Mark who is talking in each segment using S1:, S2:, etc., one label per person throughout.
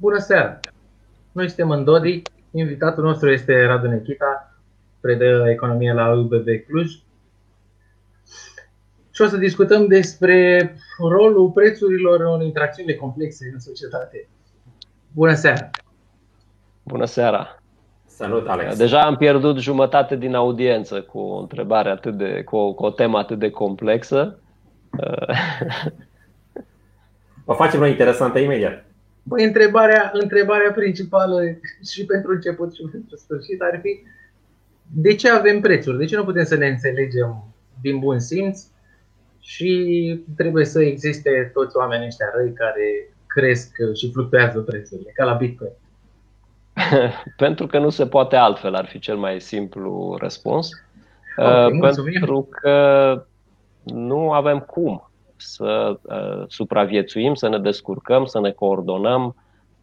S1: Bună seara! Noi suntem în Dodi, invitatul nostru este Radu Nechita, predă economie la UBB Cluj. Și o să discutăm despre rolul prețurilor în interacțiunile complexe în societate. Bună seara!
S2: Bună seara!
S3: Salut, Alex!
S2: Deja am pierdut jumătate din audiență cu o întrebare atât de, cu o, cu o temă atât de complexă.
S3: O facem noi interesantă imediat.
S1: Băi, întrebarea, întrebarea principală și pentru început și pentru sfârșit ar fi de ce avem prețuri? De ce nu putem să ne înțelegem din bun simț și trebuie să existe toți oamenii ăștia răi care cresc și fluctuează prețurile, ca la Bitcoin?
S2: pentru că nu se poate altfel, ar fi cel mai simplu răspuns. Okay, pentru că nu avem cum să uh, supraviețuim, să ne descurcăm, să ne coordonăm,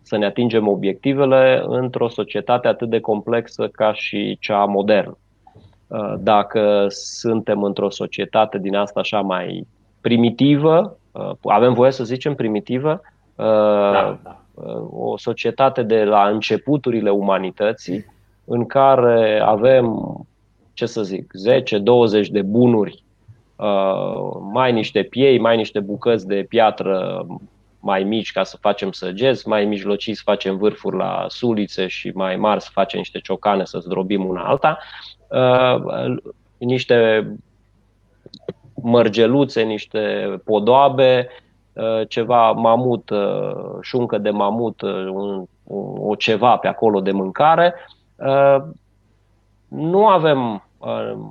S2: să ne atingem obiectivele într-o societate atât de complexă ca și cea modernă. Uh, dacă suntem într-o societate din asta așa mai primitivă, uh, avem voie să zicem primitivă, uh, da, da. o societate de la începuturile umanității, în care avem, ce să zic, 10-20 de bunuri Uh, mai niște piei, mai niște bucăți de piatră mai mici ca să facem săgeți, mai mijlocii să facem vârfuri la sulițe și mai mari să facem niște ciocane să zdrobim una alta, uh, niște mărgeluțe, niște podoabe, uh, ceva mamut, șuncă de mamut, un, o ceva pe acolo de mâncare. Nu avem Uh,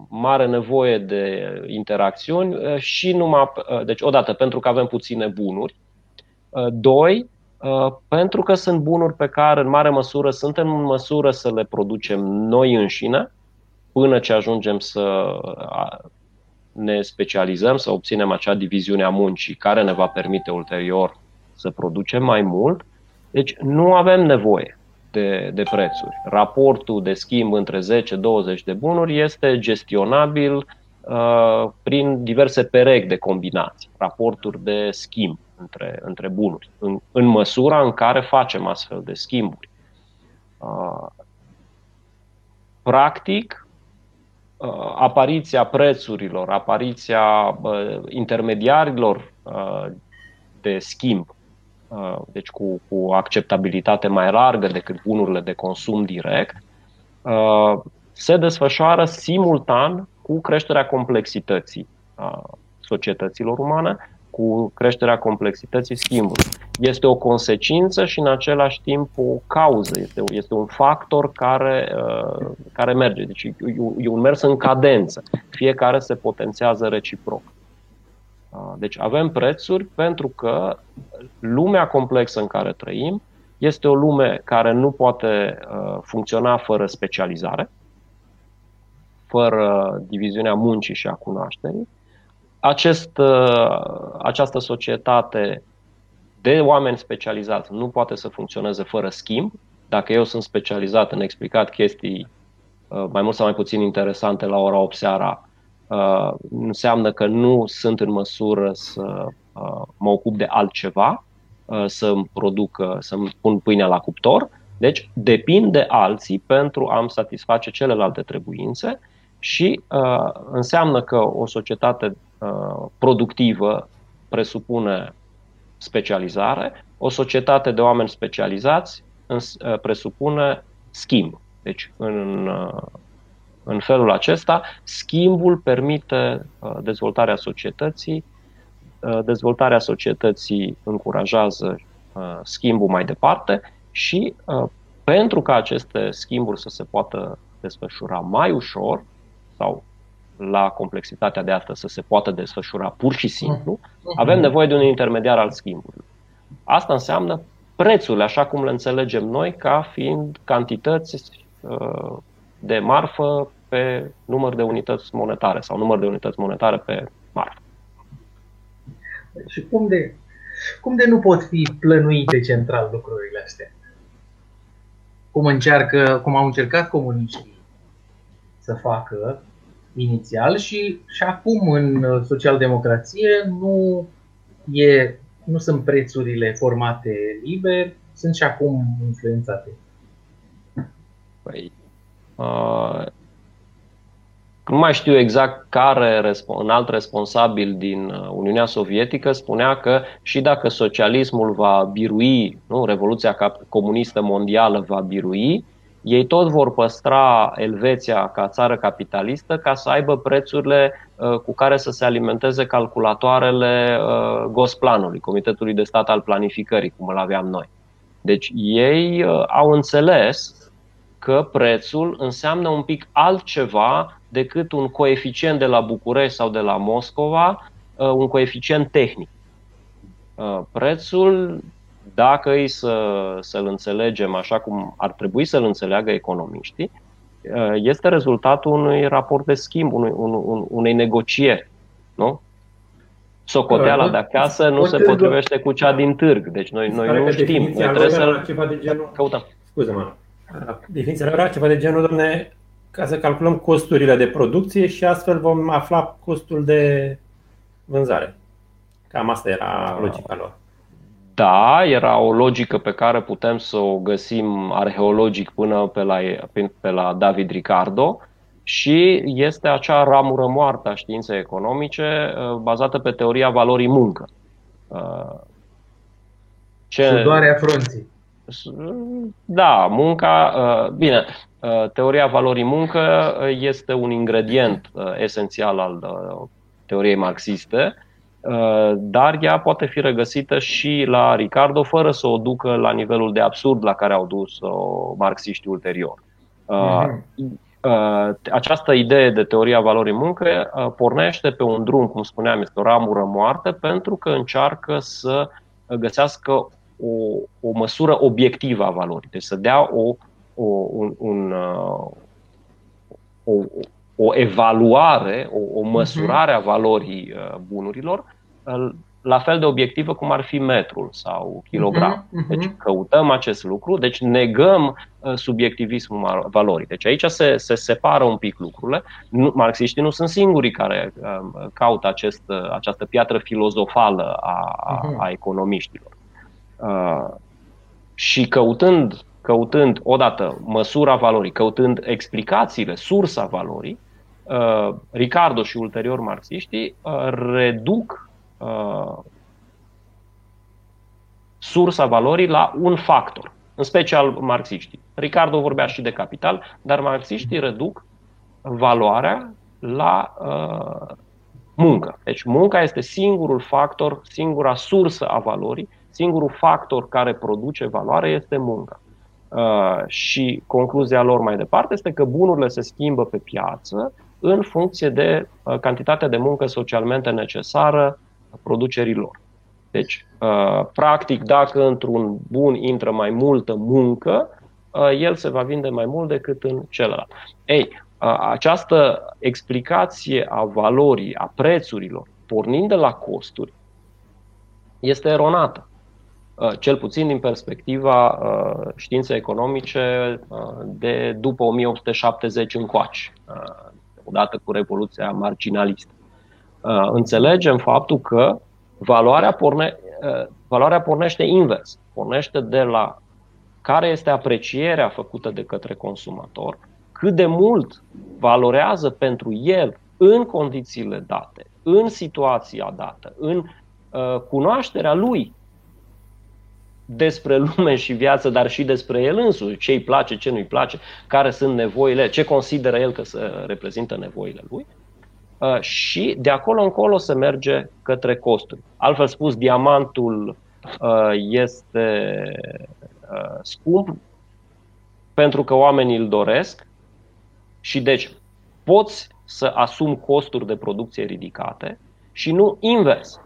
S2: mare nevoie de interacțiuni uh, și numai, uh, deci odată pentru că avem puține bunuri, doi, pentru că sunt bunuri pe care în mare măsură suntem în măsură să le producem noi înșine până ce ajungem să ne specializăm, să obținem acea diviziune a muncii care ne va permite ulterior să producem mai mult. Deci nu avem nevoie de, de prețuri. Raportul de schimb între 10-20 de bunuri este gestionabil uh, prin diverse perechi de combinații, raporturi de schimb între, între bunuri, în, în măsura în care facem astfel de schimburi. Uh, practic, uh, apariția prețurilor, apariția uh, intermediarilor uh, de schimb Uh, deci cu, cu acceptabilitate mai largă decât bunurile de consum direct, uh, se desfășoară simultan cu creșterea complexității a societăților umane, cu creșterea complexității schimbului. Este o consecință și în același timp o cauză, este, este un factor care, uh, care merge. Deci e, e un mers în cadență. Fiecare se potențează reciproc. Deci avem prețuri pentru că lumea complexă în care trăim este o lume care nu poate funcționa fără specializare, fără diviziunea muncii și a cunoașterii. Acest, această societate de oameni specializați nu poate să funcționeze fără schimb. Dacă eu sunt specializat în explicat chestii mai mult sau mai puțin interesante la ora 8 seara, uh, înseamnă că nu sunt în măsură să uh, mă ocup de altceva, uh, să-mi produc, uh, să-mi pun pâinea la cuptor. Deci depind de alții pentru a-mi satisface celelalte trebuințe și uh, înseamnă că o societate uh, productivă presupune specializare, o societate de oameni specializați uh, presupune schimb. Deci, în, uh, în felul acesta, schimbul permite uh, dezvoltarea societății, uh, dezvoltarea societății încurajează uh, schimbul mai departe și pentru ca aceste schimburi să se poată desfășura mai ușor sau la complexitatea de astăzi să se poată desfășura pur și simplu, mhm. avem nevoie de un intermediar al schimbului. Asta înseamnă prețurile, așa cum le înțelegem noi, ca fiind cantități de marfă pe număr de unități monetare sau număr de unități monetare pe marfă.
S1: Și cum de, cum de nu pot fi plănuite central lucrurile astea? Cum, încearcă, cum au încercat comuniștii să facă inițial și, și acum în socialdemocrație nu, e, nu sunt prețurile formate liber, sunt și acum influențate?
S2: Păi, uh, nu mai știu exact care un alt responsabil din uh, Uniunea Sovietică spunea că și dacă socialismul va birui, nu, Revoluția comunistă mondială va birui, ei tot vor păstra Elveția ca țară capitalistă ca să aibă prețurile uh, cu care să se alimenteze calculatoarele uh, Gosplanului, Comitetului de Stat al Planificării, cum îl aveam noi. Deci ei au înțeles că prețul înseamnă un pic altceva decât un coeficient de la București sau de la Moscova, uh, un coeficient tehnic. Uh, prețul, dacă îi să, să-l înțelegem așa cum ar trebui să-l înțeleagă economiștii, uh, este rezultatul unui raport de schimb, unui, un, unei negocieri. Nu? Socoteala de acasă nu se potrivește cu cea din târg. Deci noi, noi nu știm. Noi
S3: trebuie să ceva de genul...
S2: Căutăm.
S3: Scuze-mă. Definiția era ceva de genul, domne, ca să calculăm costurile de producție și astfel vom afla costul de vânzare. Cam asta era logica lor.
S2: Da, era o logică pe care putem să o găsim arheologic până pe la, pe la David Ricardo și este acea ramură moartă a științei economice uh, bazată pe teoria valorii muncă. Uh,
S1: ce... Sudoarea frunții.
S2: Da, munca, uh, bine, Uh, teoria valorii muncă uh, este un ingredient uh, esențial al teoriei marxiste, dar ea poate fi regăsită și la Ricardo fără să o ducă la nivelul de absurd la care au dus-o marxiștii ulterior. Mm-hmm. Această idee de teoria valorii muncă pornește pe un drum, cum spuneam, este o ramură moartă, pentru că încearcă să găsească o, o măsură obiectivă a valorii, deci să dea o o, un, un, uh, o, o evaluare, o, o măsurare a valorii uh, bunurilor uh, la fel de obiectivă cum ar fi metrul sau kilogram. Uh-huh, uh-huh. Deci căutăm acest lucru, deci negăm subiectivismul valorii. Deci aici se, se separă un pic lucrurile. Nu, marxiștii nu sunt singurii care uh, caută acest, această piatră filozofală a, uh-huh. a economiștilor. Uh, și căutând căutând odată măsura valorii, căutând explicațiile, sursa valorii, uh, Ricardo și ulterior marxiștii uh, reduc uh, sursa valorii la un factor, în special marxiștii. Ricardo vorbea și de capital, dar marxiștii reduc valoarea la uh, muncă. Deci munca este singurul factor, singura sursă a valorii, singurul factor care produce valoare este munca. Uh, și concluzia lor mai departe este că bunurile se schimbă pe piață în funcție de uh, cantitatea de muncă socialmente necesară producerii lor. Deci, uh, practic, dacă într-un bun intră mai multă muncă, el se va vinde mai mult decât în celălalt. Ei, această explicație a valorii, a prețurilor, pornind de la costuri, este eronată. Uh, cel puțin din perspectiva uh, științei economice uh, de după 1870 încoace, odată cu Revoluția marginalistă. Înțelegem faptul că valoarea, porne, valoarea pornește invers, pornește de la care este aprecierea făcută de către consumator, cât de mult valorează pentru el în condițiile date, în situația dată, în cunoașterea lui despre lume și viață, dar și despre el însuși, ce îi place, ce nu-i place, care sunt nevoile, ce consideră el că se reprezintă nevoile lui. Uh, și de acolo încolo se merge către costuri. Altfel spus, diamantul uh, este uh, scump pentru că oamenii îl doresc și deci poți să asumi costuri de producție ridicate și nu invers.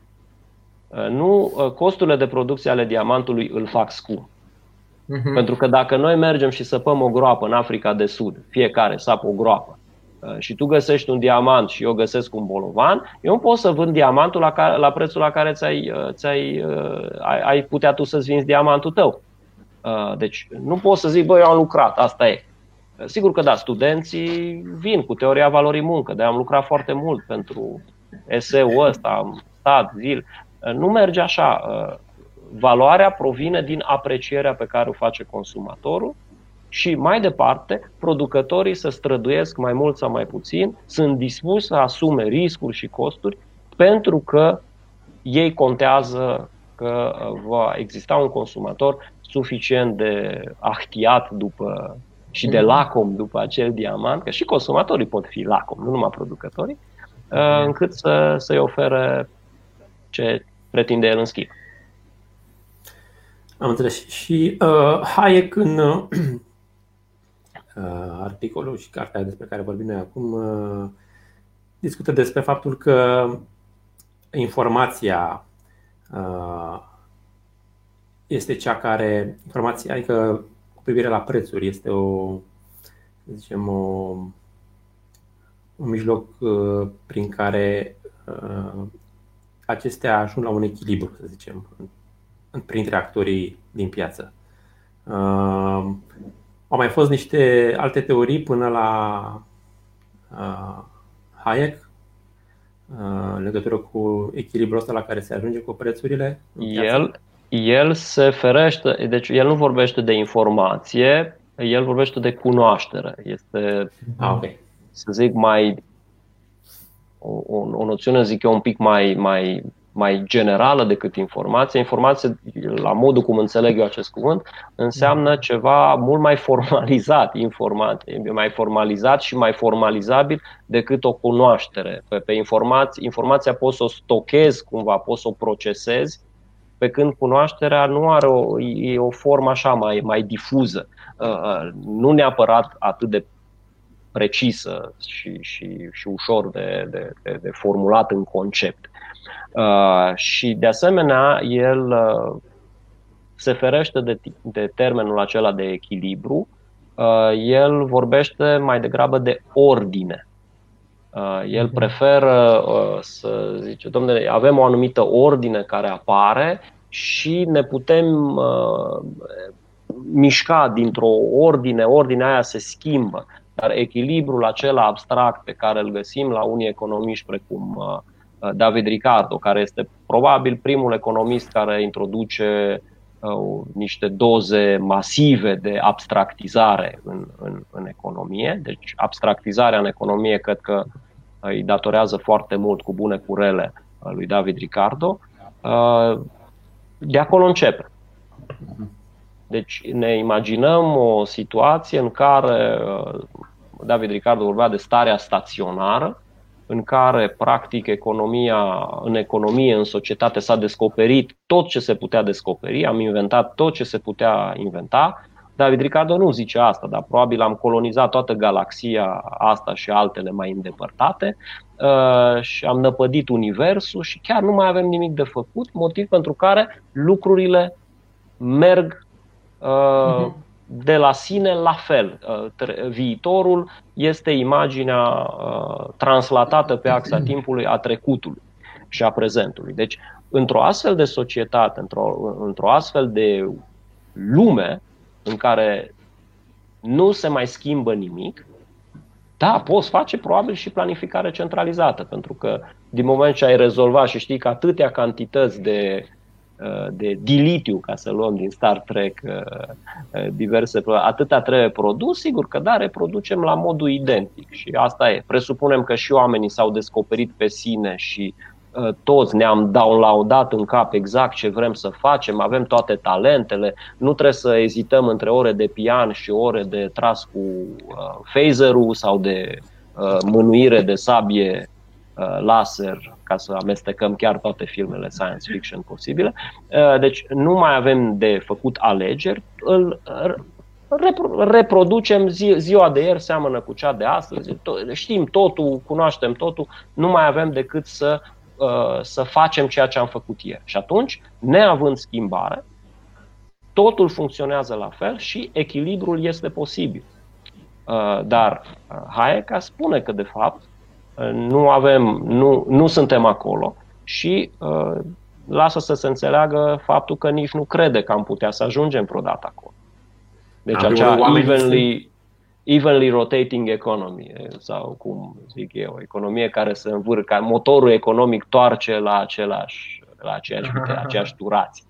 S2: Uh, nu uh, costurile de producție ale diamantului îl fac scump. Uh-huh. Pentru că dacă noi mergem și săpăm o groapă în Africa de Sud, fiecare sapă o groapă, uh, și tu găsești un diamant și eu găsesc un bolovan, eu nu pot să vând diamantul la, care, la prețul la care ți-ai, ți-ai, ai, ai putea tu să-ți vinzi diamantul tău. Deci nu pot să zic, băi, eu am lucrat, asta e. Sigur că da, studenții vin cu teoria valorii muncă, de am lucrat foarte mult pentru eseul ăsta, am stat zil, nu merge așa. Uh, valoarea provine din aprecierea pe care o face consumatorul și mai departe, producătorii se străduiesc mai mult sau mai puțin, sunt dispuși să asume riscuri și costuri pentru că ei contează că uh, va exista un consumator suficient de ahtiat după și de mhm. lacom după acel diamant, că și consumatorii pot fi lacom, nu numai producătorii, uh, mhm. încât să, să-i ofere ce pretinde el în schimb.
S3: Am înțeles. Și uh, Hayek în uh, articolul și cartea despre care vorbim noi acum uh, discută despre faptul că informația uh, este cea care, informația, adică cu privire la prețuri, este o, să zicem, o, un mijloc uh, prin care uh, acestea ajung la un echilibru, să zicem, printre actorii din piață. Uh, au mai fost niște alte teorii până la uh, Hayek uh, în legătură cu echilibrul ăsta la care se ajunge cu prețurile?
S2: El, el se ferește, deci el nu vorbește de informație, el vorbește de cunoaștere. Este,
S3: ah, okay.
S2: să zic, mai o, o, o noțiune, zic eu, un pic mai, mai mai generală decât informație. Informație, la modul cum înțeleg eu acest cuvânt, înseamnă ceva mult mai formalizat, informație, mai formalizat și mai formalizabil decât o cunoaștere. Pe, pe informație, informația poți să o stochezi cumva, poți să o procesezi, pe când cunoașterea nu are o, e o formă așa mai, mai difuză, uh, uh, nu neapărat atât de precisă și, și, și ușor de, de, de, de formulat în concept. Uh, și de asemenea, el uh, se ferește de, de termenul acela de echilibru, uh, el vorbește mai degrabă de ordine. Uh, el mhm. preferă uh, să zice, domnule, avem o anumită ordine care apare și ne putem uh, mișca dintr-o ordine, ordinea aia se schimbă, dar echilibrul acela abstract pe care îl găsim la unii economiști precum uh, Uh, David Ricardo, care este probabil primul economist care introduce uh, niște doze masive de abstractizare în, în, în economie. Deci abstractizarea în economie cred că uh, îi datorează foarte mult cu bune curele lui David Ricardo. De acolo începe. Deci ne imaginăm o situație în care David Ricardo vorbea de starea staționară, în care, practic, economia, în economie, în societate s-a descoperit tot ce se putea descoperi, am inventat tot ce se putea inventa. David Ricardo nu zice asta, dar probabil am colonizat toată galaxia asta și altele mai îndepărtate uh, și am năpădit universul și chiar nu mai avem nimic de făcut, motiv pentru care lucrurile merg uh, uh-huh de la sine la fel. Uh, viitorul este imaginea uh, translatată pe axa timpului a trecutului și a prezentului. Deci, într-o astfel de societate, într-o, într-o astfel de lume în care nu se mai schimbă nimic, da, poți face probabil și planificare centralizată, pentru că din moment ce ai rezolvat și știi că atâtea cantități de Uh, de dilitiu, ca să luăm din Star Trek uh, uh, diverse, atâta trebuie produs, sigur că da, reproducem la modul identic și asta e. Presupunem că și oamenii s-au descoperit pe sine și toți ne-am downloadat în cap exact ce vrem să facem, avem toate talentele, nu trebuie să ezităm între ore de pian și ore de tras cu uh, phaserul sau de uh, mânuire de sabie uh, laser ca să amestecăm chiar toate filmele science fiction posibile. Uh, deci nu mai avem de făcut alegeri, îl reproducem zi, ziua de ieri seamănă cu cea de astăzi, știm totul, cunoaștem totul, nu mai avem decât să, uh, să facem ceea ce am făcut ieri. Și atunci, neavând schimbare, totul funcționează la fel și echilibrul este posibil. Uh, dar Hayek spune că, de fapt, nu avem, nu, nu suntem acolo și uh, lasă să se înțeleagă faptul că nici nu crede că am putea să ajungem vreodată acolo. Deci Am acea evenly, evenly rotating economy sau cum zic eu, o economie care se învârcă, motorul economic toarce la același la aceeași, la aceeași durație.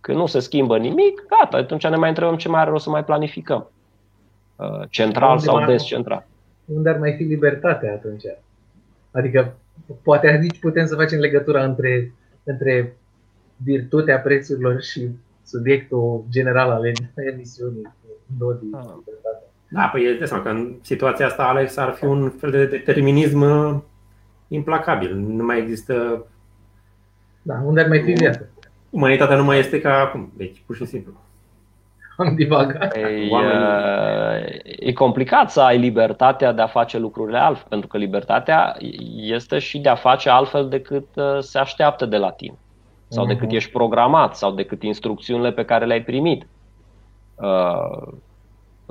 S2: Când nu se schimbă nimic, gata, atunci ne mai întrebăm ce mai are rost să mai planificăm. Uh, central
S1: Unde
S2: sau
S1: mai-
S2: descentral.
S1: Unde ar mai fi libertatea atunci? Adică, poate aici putem să facem legătura între, între virtutea prețurilor și subiectul general al emisiunii. Dodi,
S2: Ah.
S1: libertatea.
S3: Da, păi e de seama că în situația asta, Alex, ar fi un fel de determinism uh, implacabil. Nu mai există...
S1: Da, unde ar mai fi viață?
S3: Umanitatea nu mai este ca acum. Deci, pur și simplu.
S1: Am divagat.
S2: E,
S3: Oamenii-
S2: e complicat să ai libertatea de a face lucrurile altfel, pentru că libertatea este și de a face altfel decât uh, se așteaptă de la tine, sau
S1: Mhm.
S2: decât ești programat, sau decât instrucțiunile pe care le-ai primit. Uh,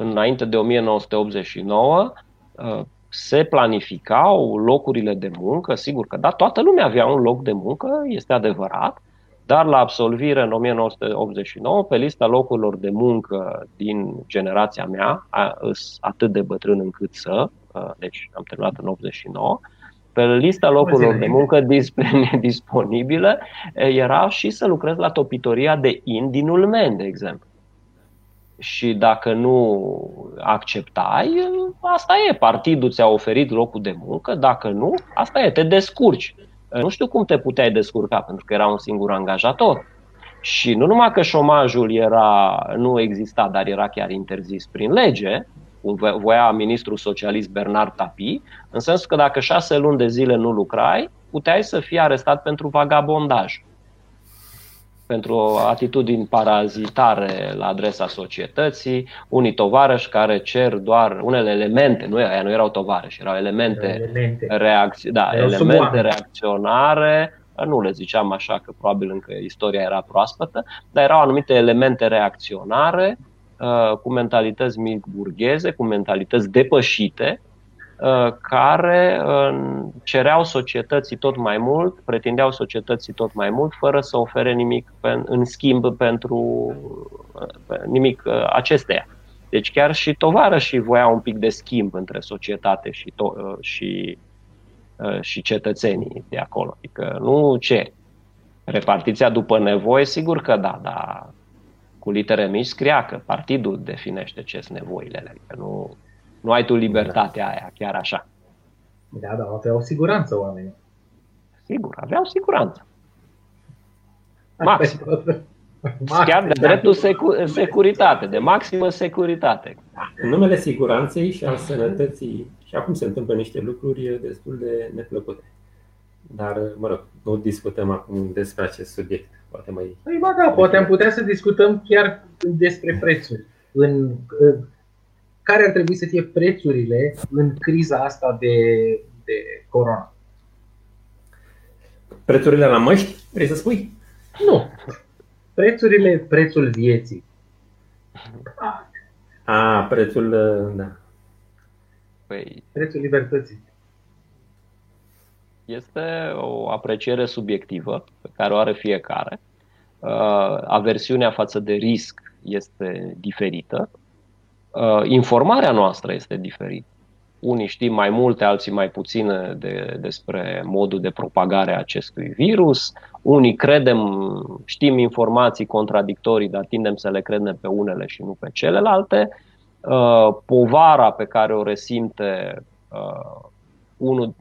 S2: Înainte de 1989 uh, se planificau locurile de muncă, sigur că da, toată lumea avea un loc de muncă, este adevărat, dar la absolvire în 1989, pe lista locurilor de muncă din generația mea, a, îs atât de bătrân încât să, uh, deci am terminat în 89, pe lista locurilor de muncă disp- disponibile eh, era și să lucrez la topitoria de in din Ulmen, de exemplu. Și dacă nu acceptai, asta e, partidul ți-a oferit locul de muncă, dacă nu, asta e, te descurci. Nu știu cum te puteai descurca, pentru că era un singur angajator. Și nu numai că șomajul era, nu exista, dar era chiar interzis prin lege, cum voia ministrul socialist Bernard Tapie, în sensul că dacă șase luni de zile nu lucrai, puteai să fii arestat pentru vagabondaj pentru atitudini parazitare la adresa societății, unii tovarăși care cer doar unele elemente, nu, aia nu erau tovarăși, erau elemente,
S1: Elemente.
S2: reacți- da,
S1: Erau
S2: elemente
S1: suboameni.
S2: reacționare, nu le ziceam așa că probabil încă istoria era proaspătă, dar erau anumite elemente reacționare uh, cu mentalități mic burgheze, cu mentalități depășite, uh, care uh, cereau societății tot mai mult, pretindeau societății tot mai mult, fără să ofere nimic pen- în schimb pentru uh, nimic uh, acesteia. Deci chiar și tovarășii voiau un pic de schimb între societate și, to- uh, și, uh, și cetățenii de acolo. Adică nu ce. Repartiția după nevoie, sigur că da, dar cu litere mici scria că partidul definește ce sunt nevoile. Adică nu, nu ai tu libertatea aia, chiar așa.
S1: Da, da, aveau siguranță oamenii.
S2: Sigur, aveau siguranță.
S1: Asta
S2: Maxim.
S1: e tot.
S2: Chiar de
S1: da.
S2: dreptul secu- securitate, de maximă securitate.
S3: În numele siguranței și al sănătății, și acum se întâmplă niște lucruri destul de neplăcute. Dar, mă rog, nu discutăm acum despre acest subiect. Poate mai
S1: Păi ba da, poate am putea să discutăm chiar despre prețuri. În, în, care ar trebui să fie prețurile în criza asta de, de corona?
S3: Prețurile la măști, vrei să spui?
S1: Nu. Prețurile, prețul vieții.
S3: A, prețul, da.
S2: Păi,
S1: Prețul libertății.
S2: este o apreciere subiectivă pe care o are fiecare. Uh, aversiunea față de risc este diferită. Uh, informarea noastră este diferită. Unii știm mai multe, alții mai puține de, despre modul de propagare a acestui virus. Unii credem, știm informații contradictorii, dar tindem să le credem pe unele și nu pe celelalte. Uh, povara pe care o resimte uh, unul,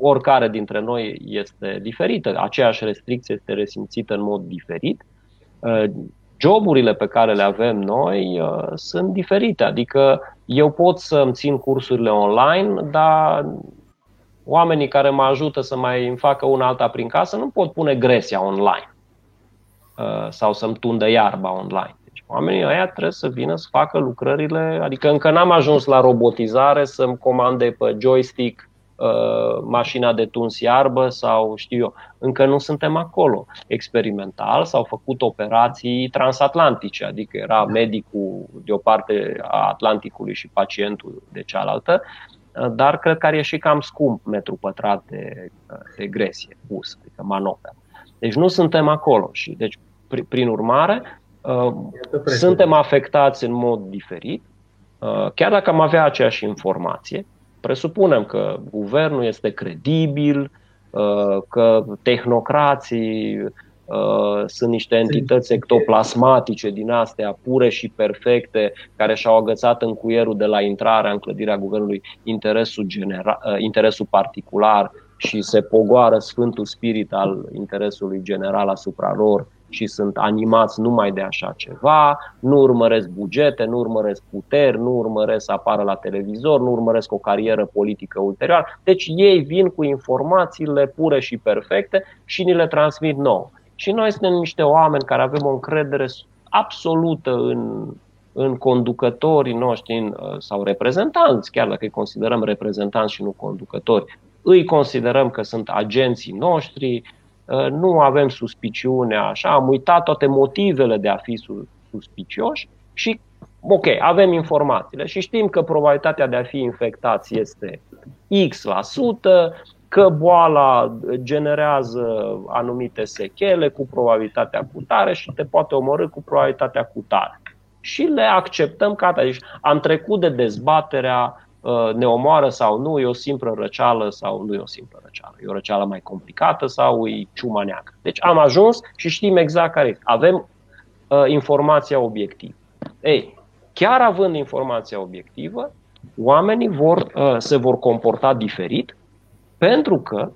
S2: oricare dintre noi este diferită. Aceeași restricție este resimțită în mod diferit. Uh, joburile pe care le avem noi uh, sunt diferite. Adică eu pot să îmi țin cursurile online, dar oamenii care mă ajută să mai îmi facă una alta prin casă nu pot pune gresia online uh, sau să-mi tundă iarba online. Deci oamenii ăia trebuie să vină să facă lucrările, adică încă n-am ajuns la robotizare să-mi comande pe joystick uh, mașina de tuns iarbă sau știu eu. Încă nu suntem acolo. Experimental s-au făcut operații transatlantice, adică era medicul de o parte a Atlanticului și pacientul de cealaltă, uh, dar cred că ar ieși cam scump metru pătrat de, uh, de gresie pus, adică manoperă. Deci nu suntem acolo și deci prin urmare uh, suntem afectați în mod diferit, uh, chiar dacă am avea aceeași informație, presupunem că guvernul este credibil, uh, că tehnocrații Uh, sunt niște entități ectoplasmatice din astea, pure și perfecte, care și-au agățat în cuierul de la intrarea în clădirea guvernului interesul, genera- uh, interesul particular și se pogoară Sfântul Spirit al interesului general asupra lor și sunt animați numai de așa ceva, nu urmăresc bugete, nu urmăresc puteri, nu urmăresc să apară la televizor, nu urmăresc o carieră politică ulterioară. Deci ei vin cu informațiile pure și perfecte și ni le transmit nouă. Și noi suntem niște oameni care avem o încredere absolută în, în conducătorii noștri în, uh, sau reprezentanți, chiar dacă îi considerăm reprezentanți și nu conducători, îi considerăm că sunt agenții noștri, uh, nu avem suspiciunea așa, am uitat toate motivele de a fi suspicioși și, ok, avem informațiile și știm că probabilitatea de a fi infectați este X la sută, că boala generează anumite sechele cu probabilitatea cu tare și te poate omorâ cu probabilitatea cu tare. Și le acceptăm ca atare. Deci am trecut de dezbaterea uh, ne omoară sau nu, e o simplă răceală sau nu e o simplă răceală. E o răceală mai complicată sau e ciuma neagră. Deci am ajuns și știm exact care este. Avem uh, informația obiectivă. Ei, chiar având informația obiectivă, oamenii vor, uh, se vor comporta diferit pentru că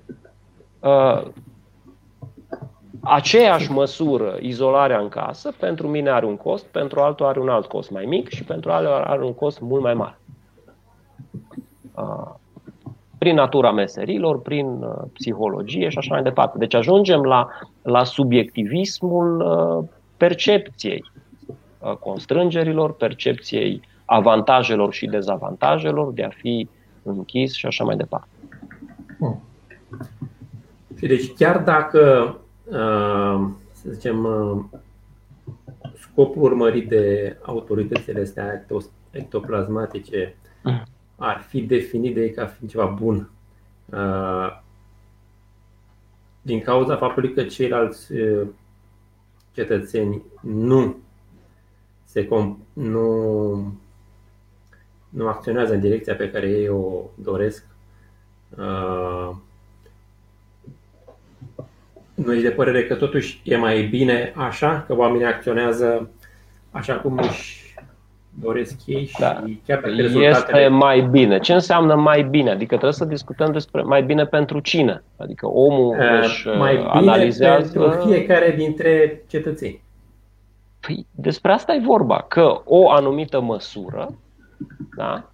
S2: uh, aceeași măsură, izolarea în casă, pentru mine are un cost, pentru altul are un alt cost mai mic și pentru altul are un cost mult mai mare. Uh, prin natura meserilor, prin uh, psihologie și așa mai departe. Deci ajungem la, la subiectivismul uh, percepției uh, constrângerilor, percepției avantajelor și dezavantajelor de a fi închis și așa mai departe.
S3: Hmm. Și deci chiar dacă, uh, să zicem, uh, scopul urmărit de autoritățile astea ectoplasmatice hmm. Ar fi definit de ei ca fiind ceva bun, uh, din cauza faptului că ceilalți cetățeni nu se com- nu, nu acționează în direcția pe care ei o doresc, Uh, noi de părere că totuși e mai bine așa, că oamenii acționează așa cum își doresc ei și da. chiar
S2: dacă rezultatele... Este mai bine. Ce înseamnă mai bine? Adică trebuie să discutăm despre mai bine pentru cine? Adică omul uh, își
S3: mai bine
S2: analizează...
S3: pentru fiecare dintre cetățeni.
S2: Păi despre asta e vorba, că o anumită măsură da,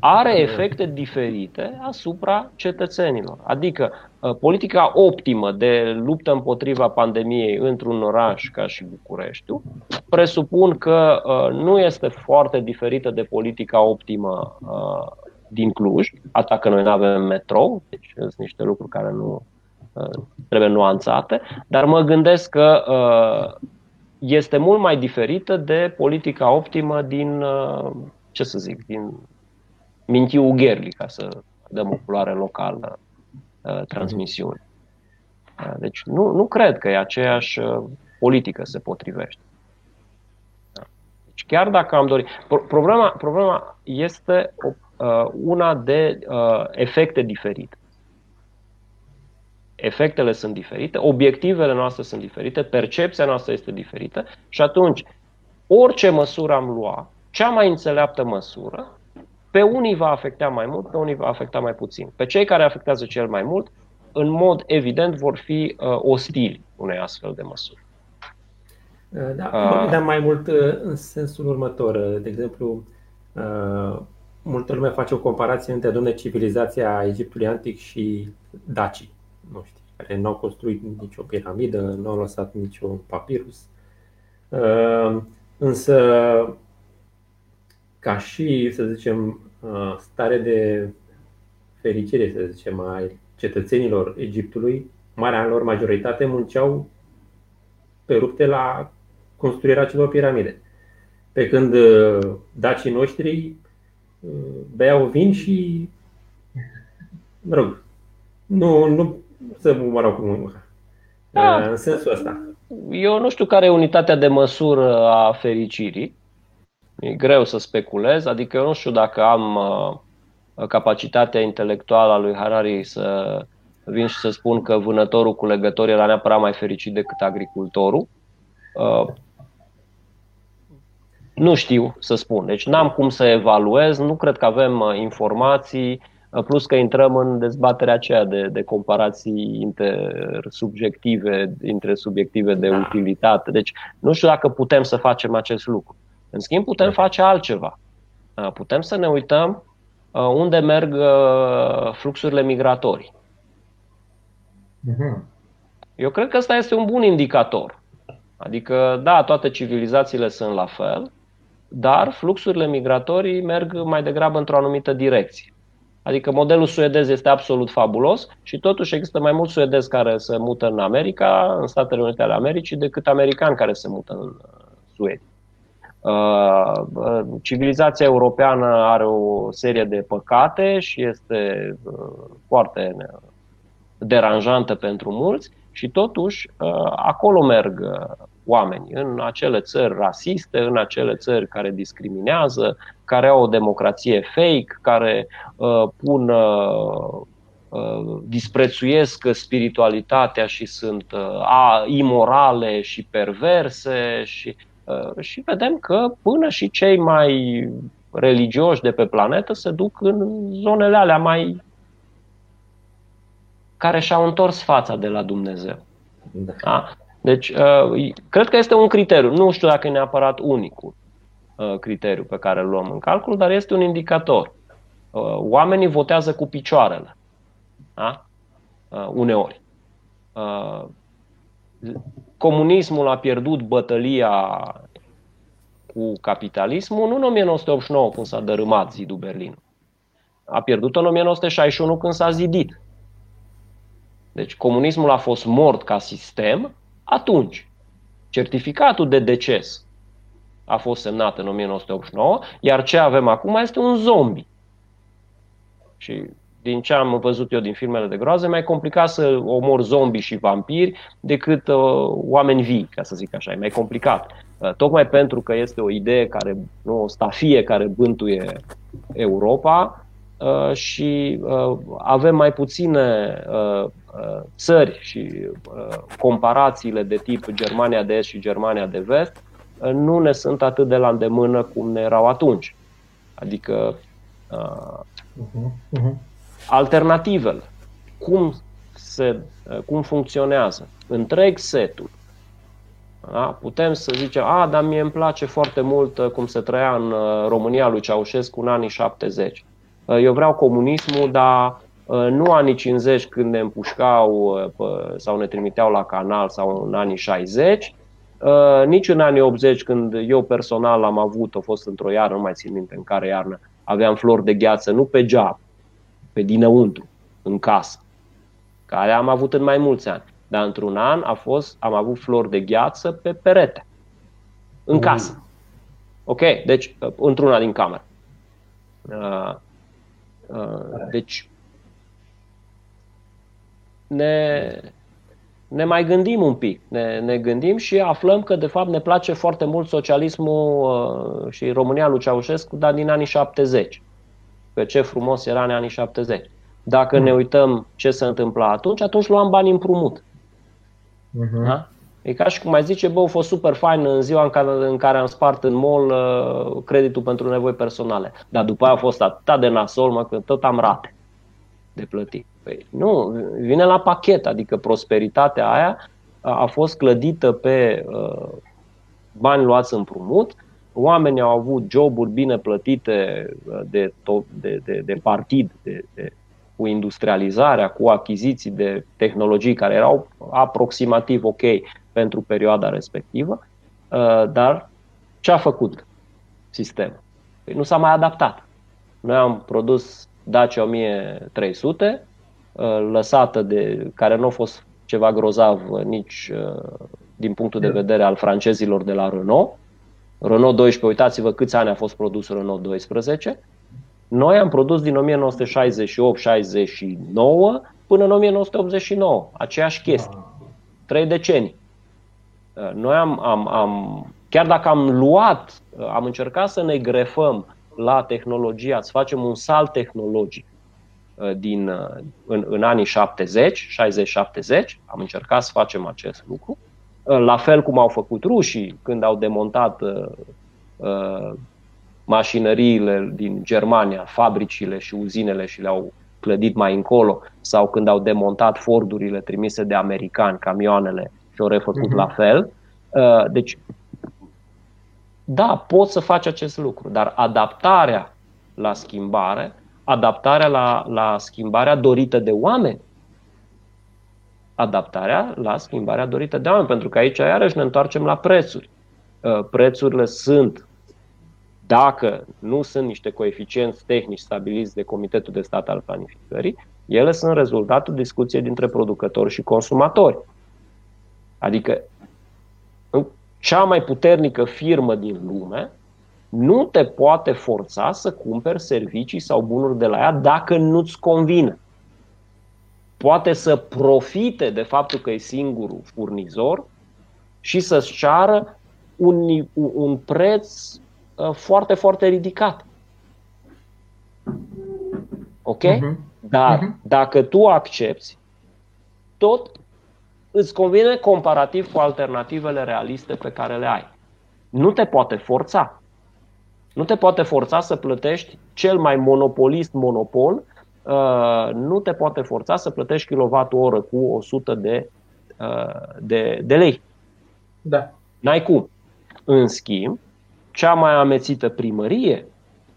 S2: are efecte diferite asupra cetățenilor. Adică uh, politica optimă de luptă împotriva pandemiei într-un oraș ca și Bucureștiul presupun că uh, nu este foarte diferită de politica optimă uh, din Cluj, atât că noi nu avem metrou, deci sunt niște lucruri care nu trebuie nuanțate, dar mă gândesc că este mult mai diferită de politica optimă din, ce să zic, din Mintiu Ugherli, ca să dăm o culoare locală uh, transmisiune. Uh, deci nu, nu cred că e aceeași uh, politică se potrivește. Da. Deci chiar dacă am dorit. Problema, problema este una de efecte diferite. Efectele sunt diferite, obiectivele noastre sunt diferite, percepția noastră este diferită și atunci orice măsură am luat, cea mai înțeleaptă măsură pe unii va afecta mai mult, pe unii va afecta mai puțin. Pe cei care afectează cel mai mult, în mod evident, vor fi uh, ostili unei astfel de măsuri.
S3: Uh, da, uh, dar mai mult uh, în sensul următor. Uh, de exemplu, uh, multă lume face o comparație între domne civilizația Egiptului Antic și Dacii noștri, care nu au construit nicio piramidă, nu au lăsat niciun papirus. Uh, însă ca și, să zicem, uh, stare de fericire, să zicem, a cetățenii Egiptului, marea lor majoritate munceau pe rupte la construirea celor piramide. Pe când uh, dacii noștri uh, beau vin și, mă rog, nu, nu să mă rog cum da. în sensul ăsta.
S2: Eu nu știu care e unitatea de măsură a fericirii, E greu să speculez, adică eu nu știu dacă am uh, capacitatea intelectuală a lui Harari să vin și să spun că vânătorul cu legători era neapărat mai fericit decât agricultorul. Nu știu să spun. Deci n-am cum să evaluez, nu cred că avem informații plus că intrăm în dezbaterea aceea de, de comparații intersubjective, între subiective de da. utilitate. Deci nu știu dacă putem să facem acest lucru. În schimb, putem da. face altceva. Putem să ne uităm unde merg fluxurile migratorii. Mhm. Eu cred că ăsta este un bun indicator. Adică, da, toate civilizațiile sunt la fel, dar fluxurile migratorii merg mai degrabă într-o anumită direcție. Adică modelul suedez este absolut fabulos și totuși există mai mulți suedezi care se mută în America, în Statele Unite ale Americii, decât americani care se mută în uh, Suedia. Uh, uh, civilizația europeană are o serie de păcate și este foarte deranjantă pentru mulți și totuși acolo merg oameni, în acele țări rasiste, în acele țări care discriminează, care au o democrație fake, care uh, pun, uh, uh, disprețuiesc spiritualitatea și sunt uh, a, imorale și perverse și, uh, și vedem că până și cei mai religioși de pe planetă se duc în zonele alea mai care și-au întors fața de la Dumnezeu. Da. Da? Deci, uh, cred că este un criteriu. Nu știu dacă e neapărat unicul uh, criteriu pe care îl luăm în calcul, dar este un indicator. Uh, oamenii votează cu picioarele. Da? Uneori. Comunismul a pierdut bătălia cu capitalismul nu în 1989 când s-a dărâmat zidul Berlin. A pierdut în 1961 când s-a zidit. Deci comunismul a fost mort ca sistem atunci, certificatul de deces a fost semnat în 1989, iar ce avem acum este un zombie. Și din ce am văzut eu din filmele de groază, e mai complicat să omor zombie și vampiri decât uh, oameni vii, ca să zic așa. E mai complicat. Uh, tocmai pentru că este o idee care, nu, o stafie care bântuie Europa, Uh, și uh, avem mai puține uh, țări și comparațiile de tip Germania de Est și Germania de Vest nu ne sunt atât de la îndemână cum ne erau atunci. Adică uh-huh. Uh-huh. Alternativele, cum, se, cum funcționează, întreg setul. Da? Putem să zicem, a, dar mie îmi place foarte mult cum se trăia în România lui Ceaușescu în anii 70. Uh, eu vreau comunismul, dar uh, nu anii 50 când ne împușcau uh, sau ne trimiteau la canal sau în anii 60, nici în anii 80 când eu personal am avut, a fost într-o iarnă, nu mai țin minte în care iarnă, aveam flori de gheață, nu pe geam, pe dinăuntru, în casă, care am avut în mai mulți ani. Dar într-un an a fost, am avut flori de gheață pe perete, în casă. Ok? Deci, într-una din cameră. Uh, deci, ne, ne mai gândim un pic, ne, ne gândim și aflăm că de fapt ne place foarte mult socialismul uh, și România lui Ceaușescu, dar din anii 70. Pe ce frumos era în anii 70. Dacă ne uităm ce se întâmpla atunci, atunci luam bani împrumut. Uh-huh. Da? E ca și cum mai zice, bă, a fost super fain în ziua în care, în care am spart în mall uh, creditul pentru nevoi personale. Dar după aia a fost atât de nasol, mă, că tot am rate de plătit. Păi, nu, vine la pachet, adică prosperitatea aia a, a fost clădită pe uh, bani luați împrumut, oamenii au avut joburi bine plătite uh, de, de, de, de partid, de, de, cu industrializarea, cu achiziții de tehnologii care erau aproximativ ok pentru perioada respectivă, uh, dar ce a făcut sistemul? Păi nu s-a mai adaptat. Noi am produs Dacia 1300, uh, lăsată de, care nu a fost ceva grozav nici uh, din punctul de vedere al francezilor de la Renault. Renault 12, uitați-vă câți ani a fost produs Renault 12. Noi am produs din 1968-69 până în 1989, aceeași chestie. Trei decenii. Uh, noi am, am, am, chiar dacă am luat, uh, am încercat să ne grefăm la tehnologia, să facem un salt tehnologic din, în, în anii 70, 60-70, am încercat să facem acest lucru. La fel cum au făcut rușii când au demontat uh, mașinăriile din Germania, fabricile și uzinele și le-au clădit mai încolo, sau când au demontat Fordurile trimise de americani, camioanele și au refăcut uh-huh. la fel. Deci da, poți să faci acest lucru, dar adaptarea la schimbare, adaptarea la, la schimbarea dorită de oameni, adaptarea la schimbarea dorită de oameni, pentru că aici iarăși ne întoarcem la prețuri. Uh, prețurile sunt, dacă nu sunt niște coeficienți tehnici stabiliți de Comitetul de Stat al Planificării, ele sunt rezultatul discuției dintre producători și consumatori. Adică cea mai puternică firmă din lume nu te poate forța să cumperi servicii sau bunuri de la ea dacă nu-ți convine. Poate să profite de faptul că e singurul furnizor și să-ți ceară un, un preț uh, foarte, foarte ridicat. Ok? Uh-huh. Dar uh-huh. dacă tu accepti, tot îți convine comparativ cu alternativele realiste pe care le ai. Nu te poate forța. Nu te poate forța să plătești cel mai monopolist monopol, uh, nu te poate forța să plătești oră cu 100 de, uh, de, de lei.
S1: Da.
S2: N-ai cum. În schimb, cea mai amețită primărie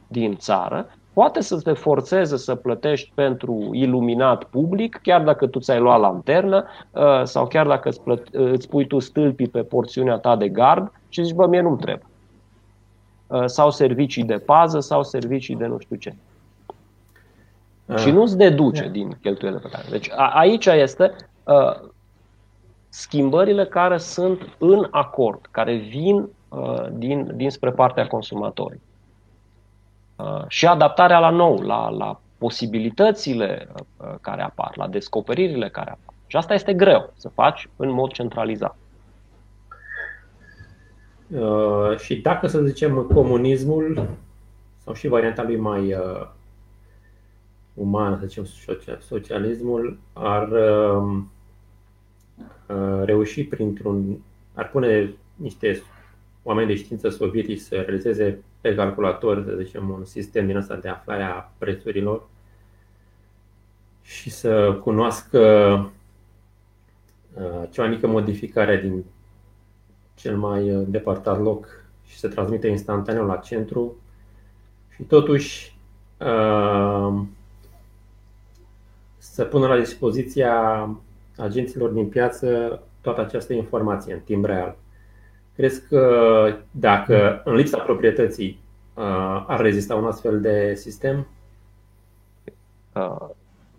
S2: din țară poate să te forțeze să plătești pentru iluminat public, chiar dacă tu ți-ai luat lanternă uh, sau chiar dacă îți, plăt- îți pui tu stâlpii pe porțiunea ta de gard și zici, bă, mie nu-mi trebuie. Uh, sau servicii de pază sau servicii de nu știu ce. Uh. Și nu-ți deduce uh. din cheltuielile pe care. Deci a- aici este uh, schimbările care sunt în acord, care vin uh, din, dinspre partea consumatorii. Uh, și adaptarea la nou, la, la posibilitățile uh, care apar, la descoperirile care apar. Și asta este greu să faci în mod centralizat.
S3: Uh, și dacă, să zicem, comunismul sau și varianta lui mai uh, umană, să zicem, socialismul, ar uh, uh, reuși printr-un. ar pune niște oameni de știință sovietici să realizeze pe calculator, să zicem, un sistem din asta de aflare a prețurilor și să cunoască uh, cea mai mică modificare din cel mai uh, depărtat loc și să transmite instantaneu la centru și totuși uh, să pună la dispoziția agenților din piață toată această informație în timp real. Crezi că dacă în lipsa proprietății uh, ar rezista un astfel de sistem?
S2: Uh,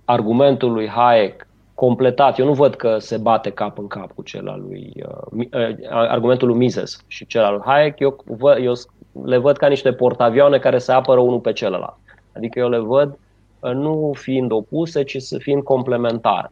S2: argumentul lui Hayek completat, eu nu văd că se bate cap în cap cu cel al lui uh, argumentul lui Mises și cel al lui Hayek, eu, vă, eu le văd ca niște portavioane care se apără unul pe celălalt. Adică eu le văd nu fiind opuse, ci să fiind complementare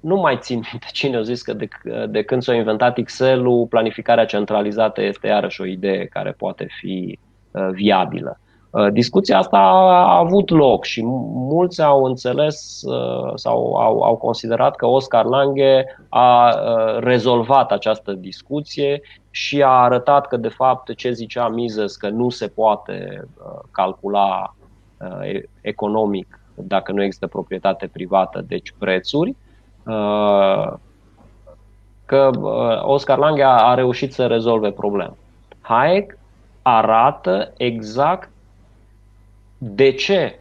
S2: nu mai țin minte cine a zis că de, de când s-a inventat Excel-ul, planificarea centralizată este iarăși o idee care poate fi uh, viabilă. Uh, discuția asta a avut loc și mulți au înțeles uh, sau au, au considerat că Oscar Lange a rezolvat această discuție și a arătat că, de fapt, ce zicea Mises, că nu se poate calcula economic dacă nu există proprietate privată, deci prețuri, Uh, că uh, Oscar Lange a reușit să rezolve problema. Hayek arată exact de ce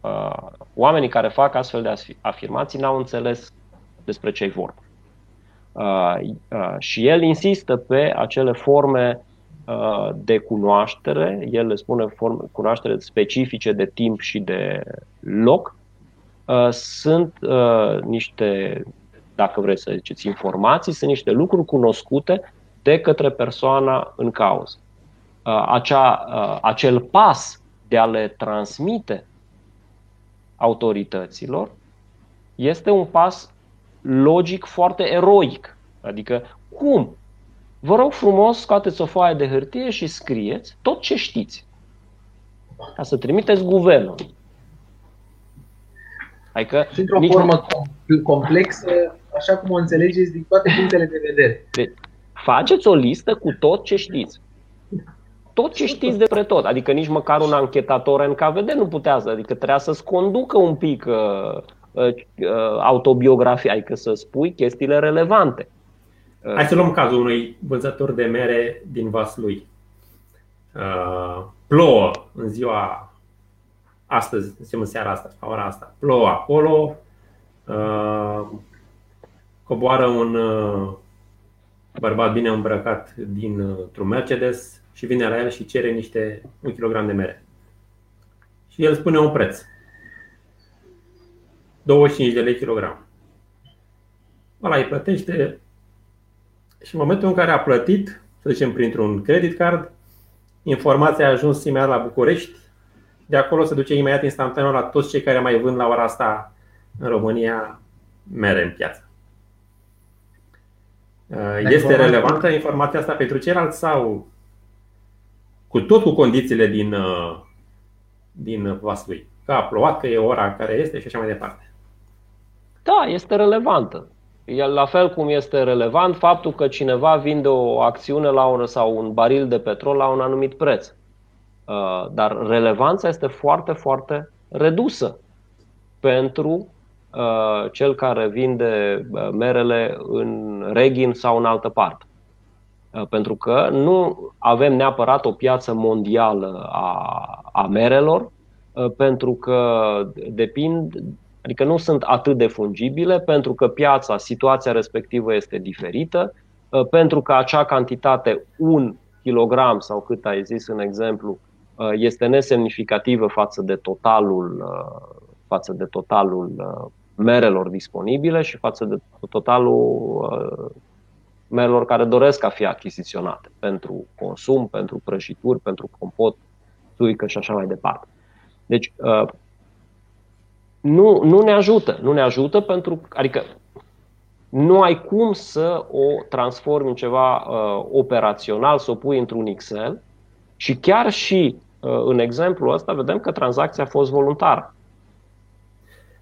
S2: uh, oamenii care fac astfel de afirmații n-au înțeles despre ce-i vorba. Și el insistă pe acele forme de cunoaștere, el le spune forme, cunoaștere specifice de timp și de loc, Uh, sunt uh, niște, dacă vreți să ziceți, informații, sunt niște lucruri cunoscute de către persoana în cauză. Uh, acea, acel pas de a le transmite autorităților este un pas logic foarte eroic. Adică, cum? Vă rog frumos, scoateți o foaie de hârtie și scrieți tot ce știți. Ca să trimiteți guvernul. Adică
S1: și într-o formă complexă, așa cum o înțelegeți din toate punctele de vedere.
S2: Deci, faceți o listă cu tot ce știți. Tot ce știți despre tot. Adică nici măcar un anchetator NKVD nu putea să. Adică trebuia să-ți conducă un pic uh, uh, uh, autobiografia, adică să spui chestiile relevante.
S3: Hai să luăm cazul unui vânzător de mere din Vaslui. Uh, plouă în ziua astăzi, în seara asta, la ora asta. Plouă acolo, uh, coboară un uh, bărbat bine îmbrăcat dintr-un Mercedes și vine la el și cere niște un kilogram de mere. Și el spune un preț. 25 de lei kilogram. Ăla îi plătește și în momentul în care a plătit, să zicem printr-un credit card, informația a ajuns imediat la București, de acolo se duce imediat instantaneu la toți cei care mai vând la ora asta în România mere în piață. Este relevantă informația asta pentru ceilalți sau cu tot cu condițiile din, din Vaslui? Că a plouat, că e ora care este și așa mai departe.
S2: Da, este relevantă. La fel cum este relevant faptul că cineva vinde o acțiune la un, sau un baril de petrol la un anumit preț. Uh, dar relevanța este foarte, foarte redusă pentru uh, cel care vinde uh, merele în Reghin sau în altă parte. Pentru că nu avem neapărat o piață mondială a, a merelor, pentru că depind Adică nu sunt atât de fungibile pentru că piața, situația respectivă este diferită, uh, pentru că acea cantitate, un kilogram sau cât ai zis în exemplu, uh, este nesemnificativă față de totalul, uh, față de totalul merelor disponibile și față de totalul merelor care doresc a fi achiziționate pentru consum, pentru prăjituri, pentru compot, suică și așa mai departe. Deci, nu, nu ne ajută. Nu ne ajută pentru adică nu ai cum să o transformi în ceva uh, operațional, să o pui într-un Excel și chiar și uh, în exemplul ăsta vedem că tranzacția a fost voluntară.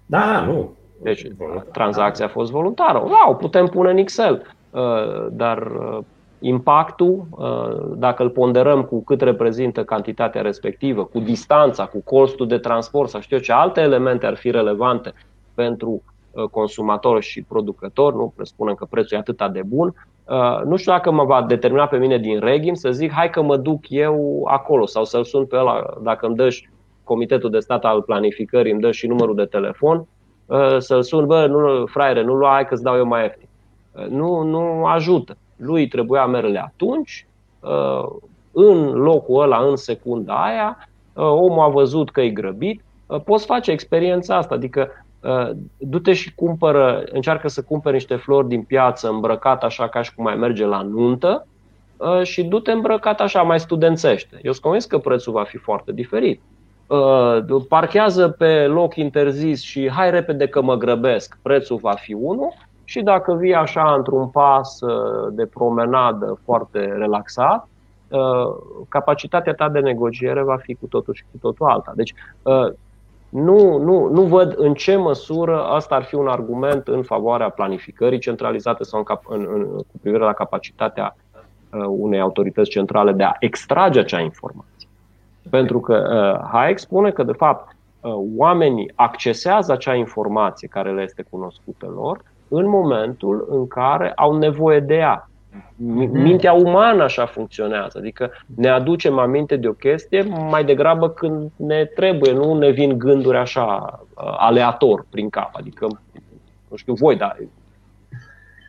S3: Da, nu.
S2: Deci tranzacția a fost voluntară. Da, o putem pune în Excel, uh, dar uh, impactul, uh, dacă îl ponderăm cu cât reprezintă cantitatea respectivă, cu distanța, cu costul de transport sau știu eu ce alte elemente ar fi relevante pentru uh, consumator și producător, nu? Presupunem că prețul e atât de bun, uh, nu știu dacă mă va determina pe mine din regim să zic hai că mă duc eu acolo sau să-l sun pe ăla, dacă îmi dă Comitetul de Stat al Planificării, îmi dă și numărul de telefon, să-l sun, bă, nu, fraiere, nu lua, hai că-ți dau eu mai ieftin. Nu, nu ajută lui trebuia merele atunci, uh, în locul ăla, în secunda aia, uh, omul a văzut că e grăbit, uh, poți face experiența asta, adică du-te și cumpără, încearcă să cumperi niște flori din piață îmbrăcat așa ca și cum mai merge la nuntă și du-te îmbrăcat așa mai studențește. Eu sunt convins că prețul va fi foarte diferit. Parchează pe loc interzis și hai repede că mă grăbesc, prețul va fi unul și dacă vii așa într-un pas uh, de promenadă foarte relaxat, uh, capacitatea ta de negociere va fi cu totul și cu totul alta. Deci uh, nu, nu, nu văd în ce măsură asta ar fi un argument în favoarea planificării centralizate sau în, cap, în, în, cu privire la capacitatea unei autorități centrale de a extrage acea informație. Pentru că uh, Hayek spune că, de fapt, uh, oamenii accesează acea informație care le este cunoscută lor în momentul în care au nevoie de ea. Mhm. Mintea umană așa funcționează, adică ne aducem aminte de o chestie mai degrabă când ne trebuie, nu ne vin gânduri așa uh, aleator prin cap, adică nu știu voi, dar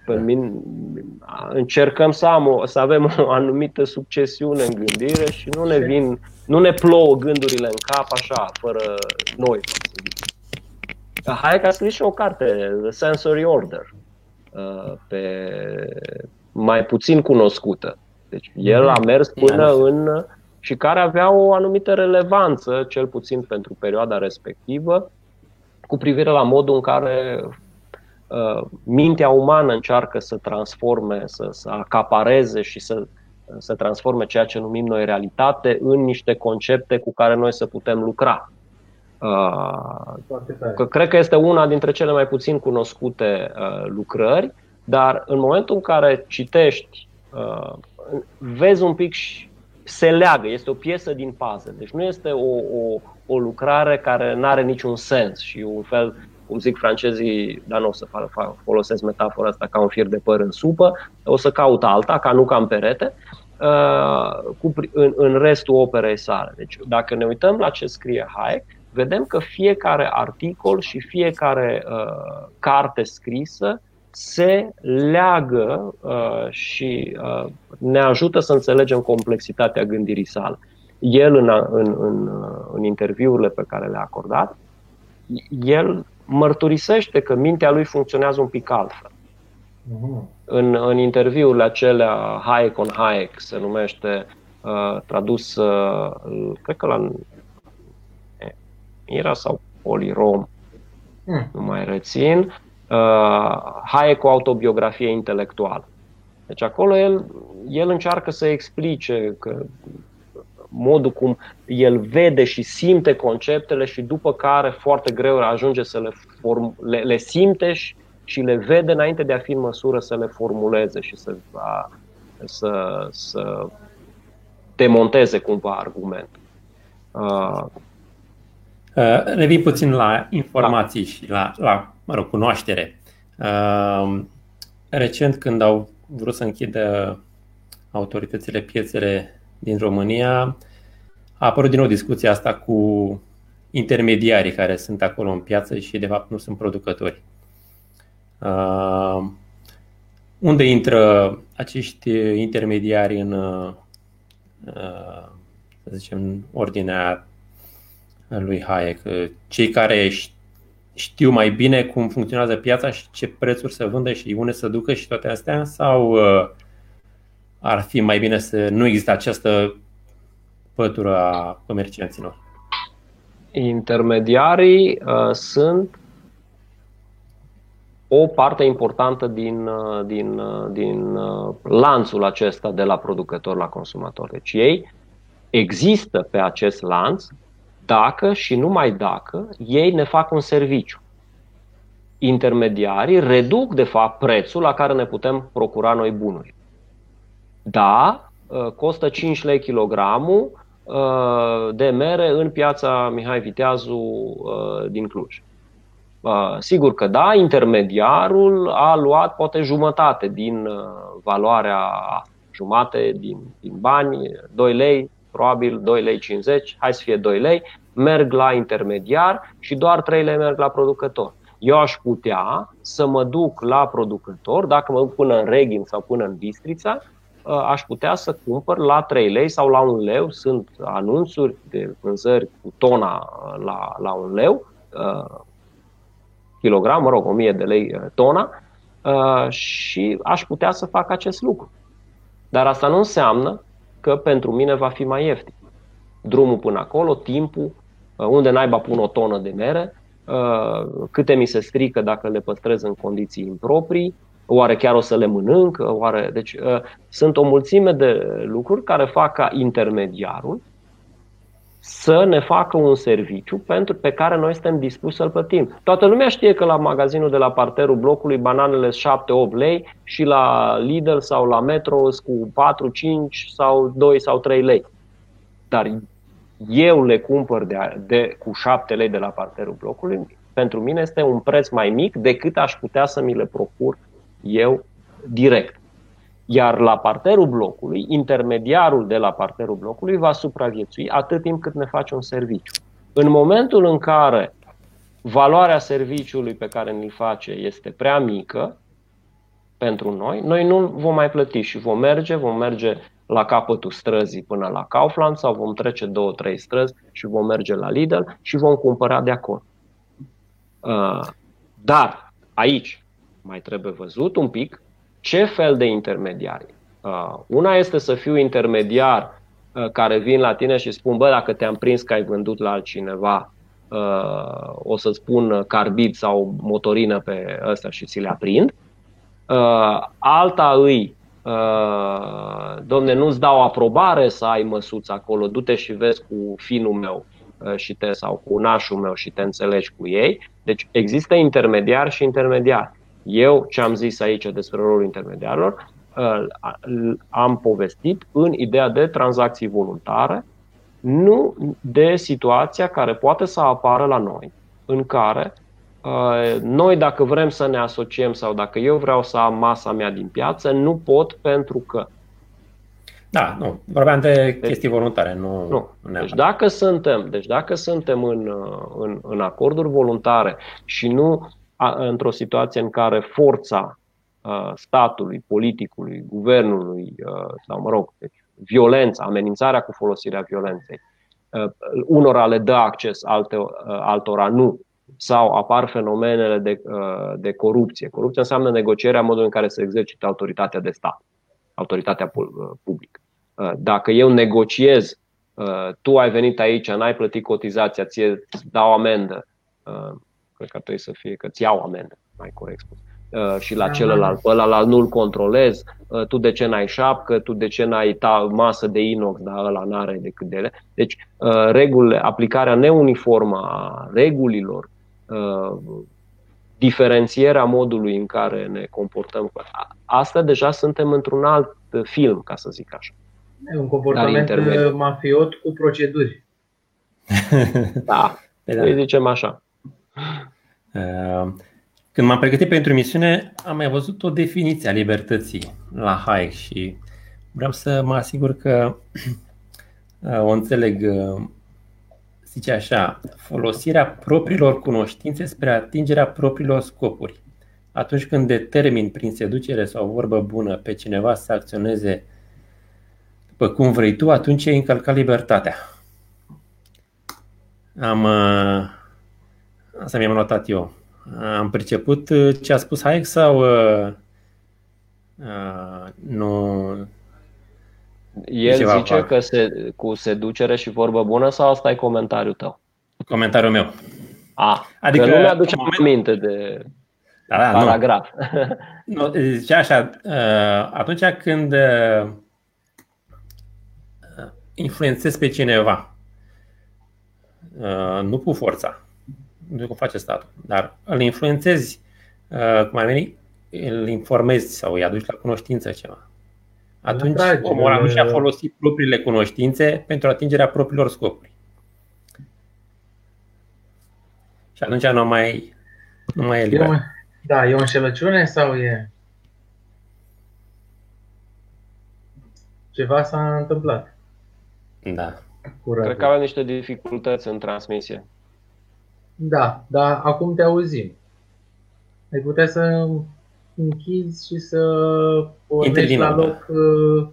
S2: pe mine, încercăm să, am o, să avem o anumită succesiune în gândire și nu ne vin, nu ne plouă gândurile în cap așa, fără noi, să zic. Hayek a scris și o carte, The Sensory Order, uh, pe mai puțin cunoscută. Deci el a mers până în și care avea o anumită relevanță, cel puțin pentru perioada respectivă, cu privire la modul în care uh, mintea umană încearcă să transforme, să, să acapareze și să, să transforme ceea ce numim noi realitate în niște concepte cu care noi să putem lucra. Uh, cred că este una dintre cele mai puțin cunoscute uh, lucrări, dar în momentul în care citești, uh, vezi un pic și se leagă, este o piesă din puzzle. Deci nu este o, o, o lucrare care nu are niciun sens și un fel, cum zic francezii, dar nu o să folosesc metafora asta ca un fir de păr în supă, o să caut alta, ca nu ca în perete, uh, cu, în, în restul operei sale. Deci dacă ne uităm la ce scrie Hayek, vedem că fiecare articol și fiecare uh, carte scrisă se leagă uh, și uh, ne ajută să înțelegem complexitatea gândirii sale. El, în, în, în, uh, în interviurile pe care le-a acordat, el mărturisește că mintea lui funcționează un pic altfel. Uh-huh. În, în interviurile acelea Hayek on Hayek se numește uh, tradus, uh, cred că la Mira sau Polirom, uh. nu mai rețin, uh, Hayek cu autobiografie intelectuală. Deci acolo el, el încearcă să explice că modul cum el vede și simte conceptele și după care foarte greu ajunge să le, form, le, le simte și, și le vede înainte de a fi în măsură să le formuleze și să, a, să, să demonteze cumva argumentul. Uh,
S3: uh, revin puțin la informații da. și la, la mă rog, cunoaștere. Uh, recent, când au vrut să închidă autoritățile piețele din România, a apărut din nou discuția asta cu intermediarii care sunt acolo în piață și de fapt nu sunt producători. Uh, unde intră acești intermediari în, uh, să zicem, ordinea lui Hayek? Cei care știu mai bine cum funcționează piața și ce prețuri să vândă și unde să ducă și toate astea? Sau uh, ar fi mai bine să nu există această pătură a comercianților?
S2: Intermediarii uh, sunt o parte importantă din, uh, din, uh, din uh, lanțul acesta de la producător la consumator. Deci ei există pe acest lanț dacă și numai dacă ei ne fac un serviciu. Intermediarii reduc, de fapt, prețul la care ne putem procura noi bunuri. Da, ă, costă 5 lei kilogramul ă, de mere în piața Mihai Viteazu ă, din Cluj. Sigur că da, intermediarul a luat poate jumătate din valoarea jumate din, din bani, 2 lei, probabil 2 lei 50, hai să fie 2 lei, merg la intermediar și doar 3 lei merg la producător. Eu aș putea să mă duc la producător, dacă mă duc până în Reghin sau până în Bistrița, ă, aș putea să cumpăr la 3 lei sau la 1 leu. Sunt anunțuri de vânzări cu tona la, la 1 leu, uh, kilogram, mă rog, 1000 de lei tona, uh, și aș putea să fac acest lucru. Dar asta nu înseamnă că pentru mine va fi mai ieftin. Drumul până acolo, timpul, uh, unde naiba pun o tonă de mere, uh, câte mi se strică dacă le păstrez în condiții improprii, oare chiar o să le mănânc, oare... Deci uh, sunt o mulțime de lucruri care fac ca intermediarul să ne facă un serviciu pentru pe care noi suntem dispuși să-l plătim. Toată lumea știe că la magazinul de la parterul blocului bananele sunt 7-8 lei și la Lidl sau la Metro cu 4, 5 sau 2 sau 3 lei. Dar eu le cumpăr de, de, cu 7 lei de la parterul blocului, pentru mine este un preț mai mic decât aș putea să mi le procur eu direct. Iar la parterul blocului, intermediarul de la parterul blocului va supraviețui atât timp cât ne face un serviciu. În momentul în care valoarea serviciului pe care ne-l face este prea mică pentru noi, noi nu vom mai plăti și vom merge, vom merge la capătul străzii până la Kaufland sau vom trece două, trei străzi și vom merge la Lidl și vom cumpăra de acolo. Uh, dar aici mai trebuie văzut un pic ce fel de intermediari. Uh, una este să fiu intermediar uh, care vin la tine și spun, bă, dacă te-am prins că ai vândut la altcineva, uh, o să-ți pun carbid sau motorină pe ăsta și ți le aprind. Alta îi, domne, nu-ți dau aprobare să ai măsuți acolo, du-te și vezi cu finul meu uh, și te, sau cu nașul meu și te înțelegi cu ei. Deci există intermediar și intermediar. Eu ce am zis aici despre rolul intermediarilor, uh, am povestit în ideea de tranzacții voluntare, nu de situația care poate să apară la noi, în care uh, noi dacă vrem să ne asociem sau dacă eu vreau să am masa mea din piață, nu pot pentru că
S3: da, nu. Vorbeam de deci, chestii voluntare, nu.
S2: nu. Deci dacă suntem, deci dacă suntem în, în, în acorduri voluntare și nu a, într-o situație în care forța a, statului, politicului, guvernului, a, sau mă rog, deci violența, amenințarea cu folosirea violenței, a, unora le dă acces, alte, a, altora nu, sau apar fenomenele de, a, de corupție. Corupția înseamnă negocierea modului în care se exercită autoritatea de stat, autoritatea publică. Uh, dacă eu negociez, uh, tu ai venit aici, n-ai plătit cotizația, ție dau amendă, uh, cred că trebuie să fie că ți iau amendă, mai corect spus, și la celălalt, pe ăla nu-l controlez, tu de ce n-ai șapcă, tu de ce n-ai ta, masă de inox, dar ăla n-are decât de ele. Deci regulile, aplicarea neuniformă a regulilor, diferențierea modului în care ne comportăm, asta deja suntem într-un alt film, ca să zic așa.
S1: E un comportament uh, mafiot cu proceduri.
S2: da, păi da. îi zicem așa.
S3: Uh, când m-am pregătit pentru emisiune, am mai văzut o definiție a libertății la Hayek și vreau să mă asigur că uh, o înțeleg. Zice așa, folosirea propriilor cunoștințe spre atingerea propriilor scopuri. Atunci când determin prin seducere sau vorbă bună pe cineva să acționeze după cum vrei tu, atunci ai încălcat libertatea. Am, uh, asta mi-am notat eu. Am priceput uh, ce a spus Hayek sau uh, uh, nu?
S2: El Ceva zice fac. că se, cu seducere și vorbă bună sau asta e comentariul tău?
S3: Comentariul meu.
S2: A, adică că nu mi-aduce moment... aminte de da, da, paragraf.
S3: Nu. nu, zice așa, atunci când influențezi pe cineva. Uh, nu cu forța, nu cum face statul, dar îl influențezi, uh, cum ai venit, îl informezi sau îi aduci la cunoștință ceva. Atunci omul nu și-a folosit propriile cunoștințe pentru atingerea propriilor scopuri. Și atunci nu mai, nu mai e liber.
S1: Da, e o înșelăciune sau e... Ceva s-a întâmplat.
S3: Da.
S2: Curat. Cred că avem niște dificultăți în transmisie.
S1: Da, dar acum te auzim. Ai putea să închizi și să pornești la loc uh,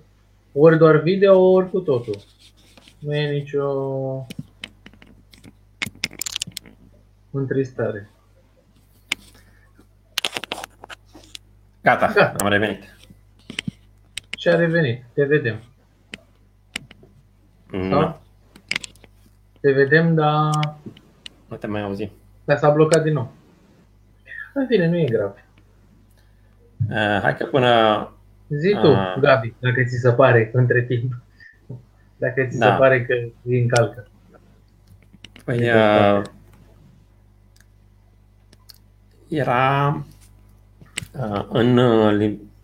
S1: ori doar video, ori cu totul. Nu e nicio întristare.
S3: Gata, da. am revenit.
S1: Și a revenit. Te vedem.
S3: Mm. Da?
S1: Te vedem, dar...
S3: Nu te mai auzi.
S1: Dar s-a blocat din nou. În fine, nu e grav.
S3: Uh, hai că până...
S1: Zi tu, uh, Gabi, dacă ți se pare între timp. Dacă ți da. se pare că îi încalcă.
S3: Păi, uh, era uh, în,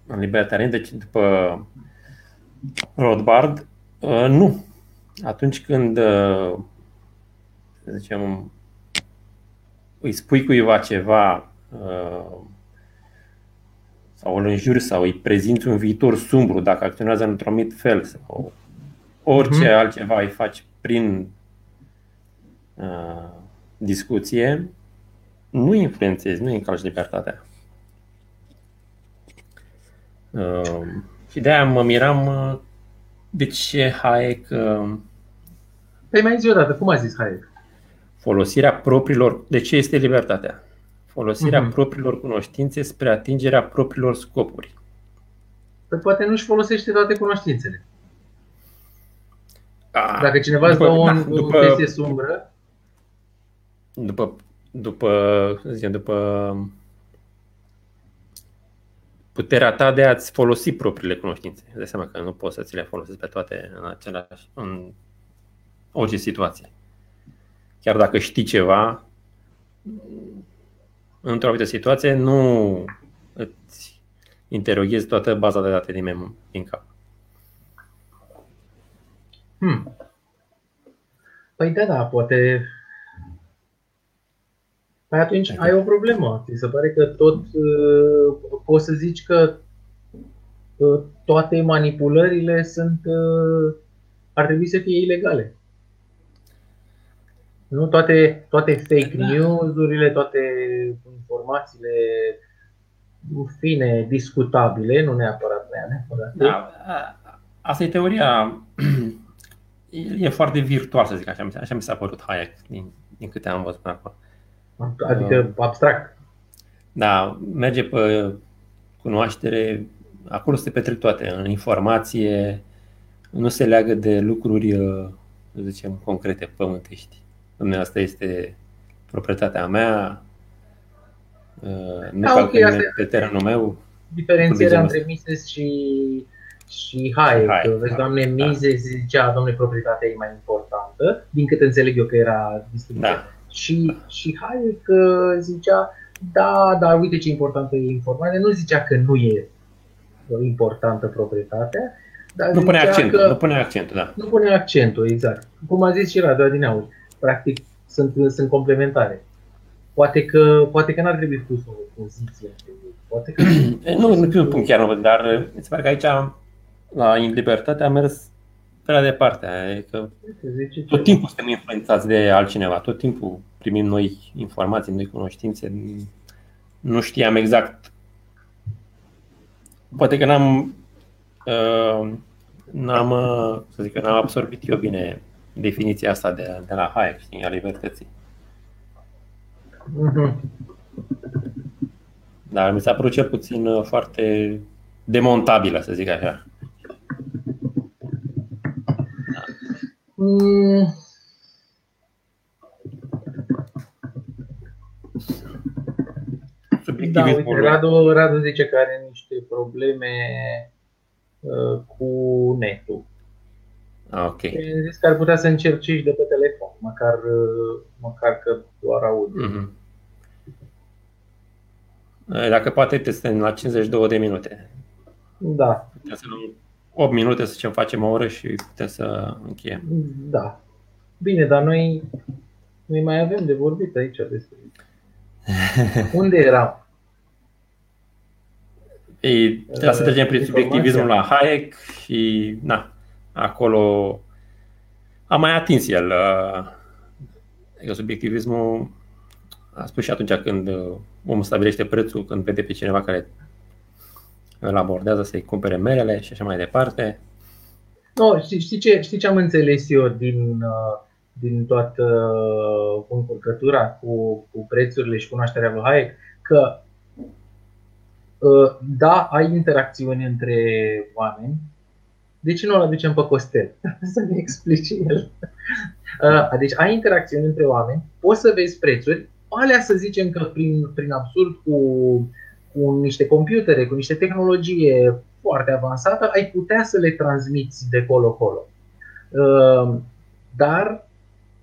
S3: în libertarian, deci după Rothbard, uh, nu atunci când, uh, să zicem, îi spui cuiva ceva uh, sau îl înjuri sau îi prezinți un viitor sumbru dacă acționează într-un anumit fel sau orice mm-hmm. altceva îi faci prin uh, discuție, nu influențezi, nu încalci libertatea. Uh, și de-aia mă miram uh, de ce Hayek... Uh,
S1: păi mai zi o dată, cum a zis Hayek?
S3: Folosirea propriilor... De ce este libertatea? Folosirea uh-huh. propriilor cunoștințe spre atingerea propriilor scopuri.
S1: Păi poate nu-și folosește toate cunoștințele. A, Dacă cineva după, îți dă o, da, după, o chestie sumbră...
S3: După, după, să zicem, după puterea ta de a-ți folosi propriile cunoștințe. Îți dai seama că nu poți să ți le folosești pe toate în același, în orice situație. Chiar dacă știi ceva, într-o anumită situație nu îți interoghezi toată baza de date din, mem- din cap.
S1: Hmm. Păi da, da, poate... Păi atunci ai o problemă. Ți se pare că tot uh, poți să zici că uh, toate manipulările sunt uh, ar trebui să fie ilegale. Nu toate, toate fake
S3: Da.
S1: news-urile, toate informațiile în fine, discutabile, nu neapărat neapărat.
S3: Da, a- asta e teoria. E foarte virtual, să zic așa. Așa mi s-a părut Hayek, din, din câte am văzut până acum.
S1: Adică abstract.
S3: Da, merge pe cunoaștere, acolo se petrec toate, în informație, nu se leagă de lucruri, uh, să zicem, concrete, pământești. Dom'le, asta este proprietatea mea, uh, nu
S1: Da,
S3: calcă
S1: ok,
S3: nimeni
S1: asta e-
S3: pe terenul meu.
S1: Diferențierea
S3: Cum
S1: între Mises și, și Hayek.
S3: Hayek,
S1: Vezi,
S3: da.
S1: doamne,
S3: Da.
S1: Mises zicea, domne, proprietatea e mai importantă, din cât înțeleg eu că era distribuție.
S3: Da.
S1: Și, și Hayek uh, zicea, da, dar uite ce importantă e informația. Nu zicea că nu e importantă proprietatea, dar
S3: Nu pune
S1: zicea
S3: accentul,
S1: că
S3: nu pune accentul, da.
S1: nu pune accentul, exact. Cum a zis și Radu Adineauri, practic sunt, sunt complementare. Poate că, poate că n-ar trebui pus o poziție. Poate că
S3: Nu, nu pe un punct chiar nu văd, dar uh, mi se pare că aici, la libertate, a mers prea departe. Adică
S1: zice
S3: tot
S1: ceva.
S3: timpul suntem influențați de altcineva, tot timpul primim noi informații, noi cunoștințe. Nu știam exact. Poate că n-am, uh, n-am uh, să zic că n-am absorbit eu bine definiția asta de, de la Hayek, știi, a libertății.
S1: Mhm.
S3: Dar mi s-a părut cel puțin uh, foarte demontabilă, să zic așa.
S1: Mm. Da,
S3: Subiectivismul
S1: uite, Radu, Radu zice că are niște probleme uh, cu netul.
S3: Ah, ok.
S1: E zis că ar putea să încerci și de pe telefon, măcar, uh, măcar că doar aud.
S3: Mhm. Eh, Dacă poate, te suntem la 52 de minute.
S1: Da,
S3: Putem să luăm 8 minute să zicem, facem o oră și putem să încheiem.
S1: da. Bine, dar noi, noi mai avem de vorbit aici despre... Unde eram?
S3: Ei, trebuie să trecem prin
S1: Informația.
S3: subiectivismul la Hayek și, na, acolo a mai atins el. uh, Adică subiectivismul a spus și atunci când uh, omul stabilește prețul, când vede pe cineva care îl abordează să-i cumpere merele și așa mai departe.
S1: No, știi, știi, ce, știi ce am înțeles eu din, uh, din toată uh, încurcătura cu, cu prețurile și cunoașterea lui Hayek? Că uh, da, ai interacțiuni între oameni, de ce nu o aducem pe Costel? să ne explice el. Uh, Deci ai interacțiuni între oameni, poți să vezi prețuri, alea să zicem că prin, prin absurd cu, cu niște computere, cu niște tehnologie foarte avansată, ai putea să le transmiți de colo-colo. Uh, Dar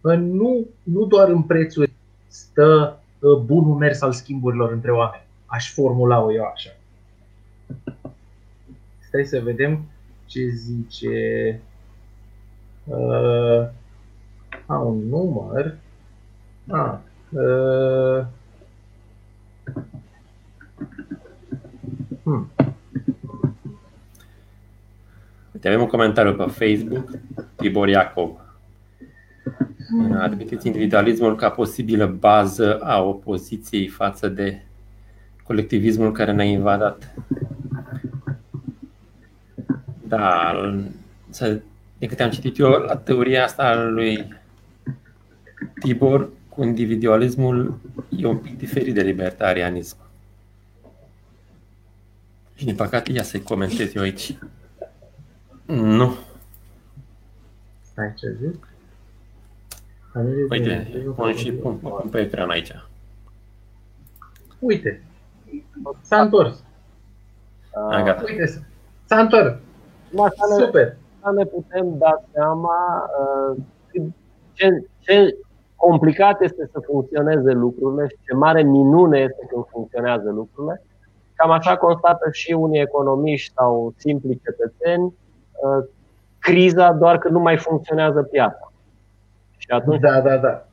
S1: uh, nu, nu doar în prețuri stă uh, bunul mers al schimburilor între oameni. Aș formula-o eu așa. Stai să vedem ce zice. Uh, a, un număr. A, uh, hmm.
S3: Uite, avem un comentariu pe Facebook, Tibor Iacob. Admiteți individualismul ca posibilă bază a opoziției față de colectivismul care ne-a invadat. Da, să, de câte am citit eu, la teoria asta a lui Tibor, cu individualismul e un pic diferit de libertarianism. Și din păcate, ia să-i comentez eu aici. Nu.
S1: Stai ce zic.
S3: Uite, pun și pun, pun pe ecran aici.
S1: Uite, s-a întors.
S3: A, gata.
S1: Uite, s-a întors.
S2: Acum să ne,
S1: Super.
S2: să ne putem da seama uh, cât- ce, ce complicat este să funcționeze lucrurile și ce mare minune este când funcționează lucrurile. Cam așa constată și unii economiști sau simpli cetățeni uh, criza doar că nu mai funcționează piața.
S1: Și atunci, da, da, da.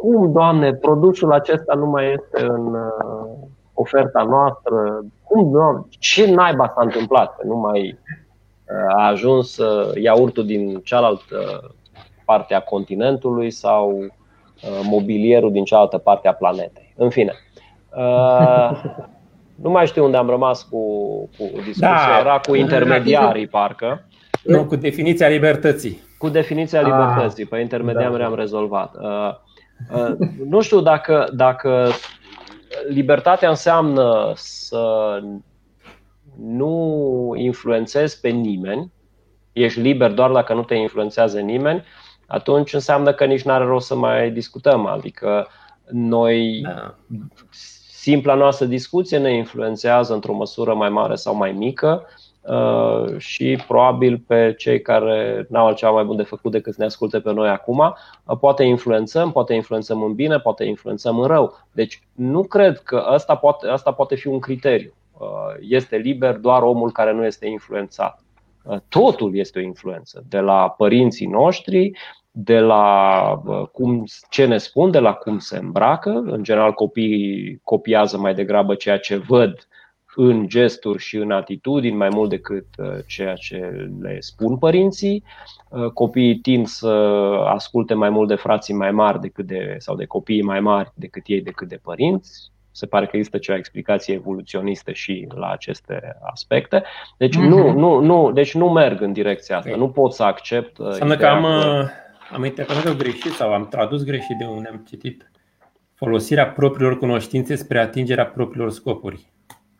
S2: Cum, Doamne, produsul acesta nu mai este în uh, oferta noastră? Cum, doamne, ce naiba s-a întâmplat? Că nu mai uh, a ajuns uh, iaurtul din cealaltă parte a continentului sau uh, mobilierul din cealaltă parte a planetei. În fine. Uh, nu mai știu unde am rămas cu, cu discuția. Da, Era cu intermediarii, parcă.
S3: Nu, cu definiția libertății.
S2: Cu definiția ah, libertății. Pe intermediari da. am rezolvat. Uh, uh, nu știu dacă, dacă libertatea înseamnă să nu influențezi pe nimeni, ești liber doar dacă nu te influențează nimeni, atunci înseamnă că nici nu are rost să mai discutăm. Adică noi, da. simpla noastră discuție ne influențează într-o măsură mai mare sau mai mică uh, și probabil pe cei care n-au altceva mai bun de făcut decât să ne asculte pe noi acum, uh, poate influențăm, poate influențăm în bine, poate influențăm în rău. Deci nu cred că asta poate, asta poate fi un criteriu. Uh, este liber doar omul care nu este influențat. Totul este o influență, de la părinții noștri, de la cum, ce ne spun, de la cum se îmbracă. În general, copiii copiază mai degrabă ceea ce văd în gesturi și în atitudini mai mult decât uh, ceea ce le spun părinții. Uh, copiii tind să asculte mai mult de frații mai mari decât de, sau de copiii mai mari decât ei, decât de părinți. Se pare că există cea explicație evoluționistă și la aceste aspecte. Deci, mm-hmm. nu, nu, nu, deci nu merg în direcția asta. Nu pot să accept.
S3: Uh, Înseamnă că am, că... am interpretat greșit sau am tradus greșit de unde am citit folosirea propriilor cunoștințe spre atingerea propriilor scopuri.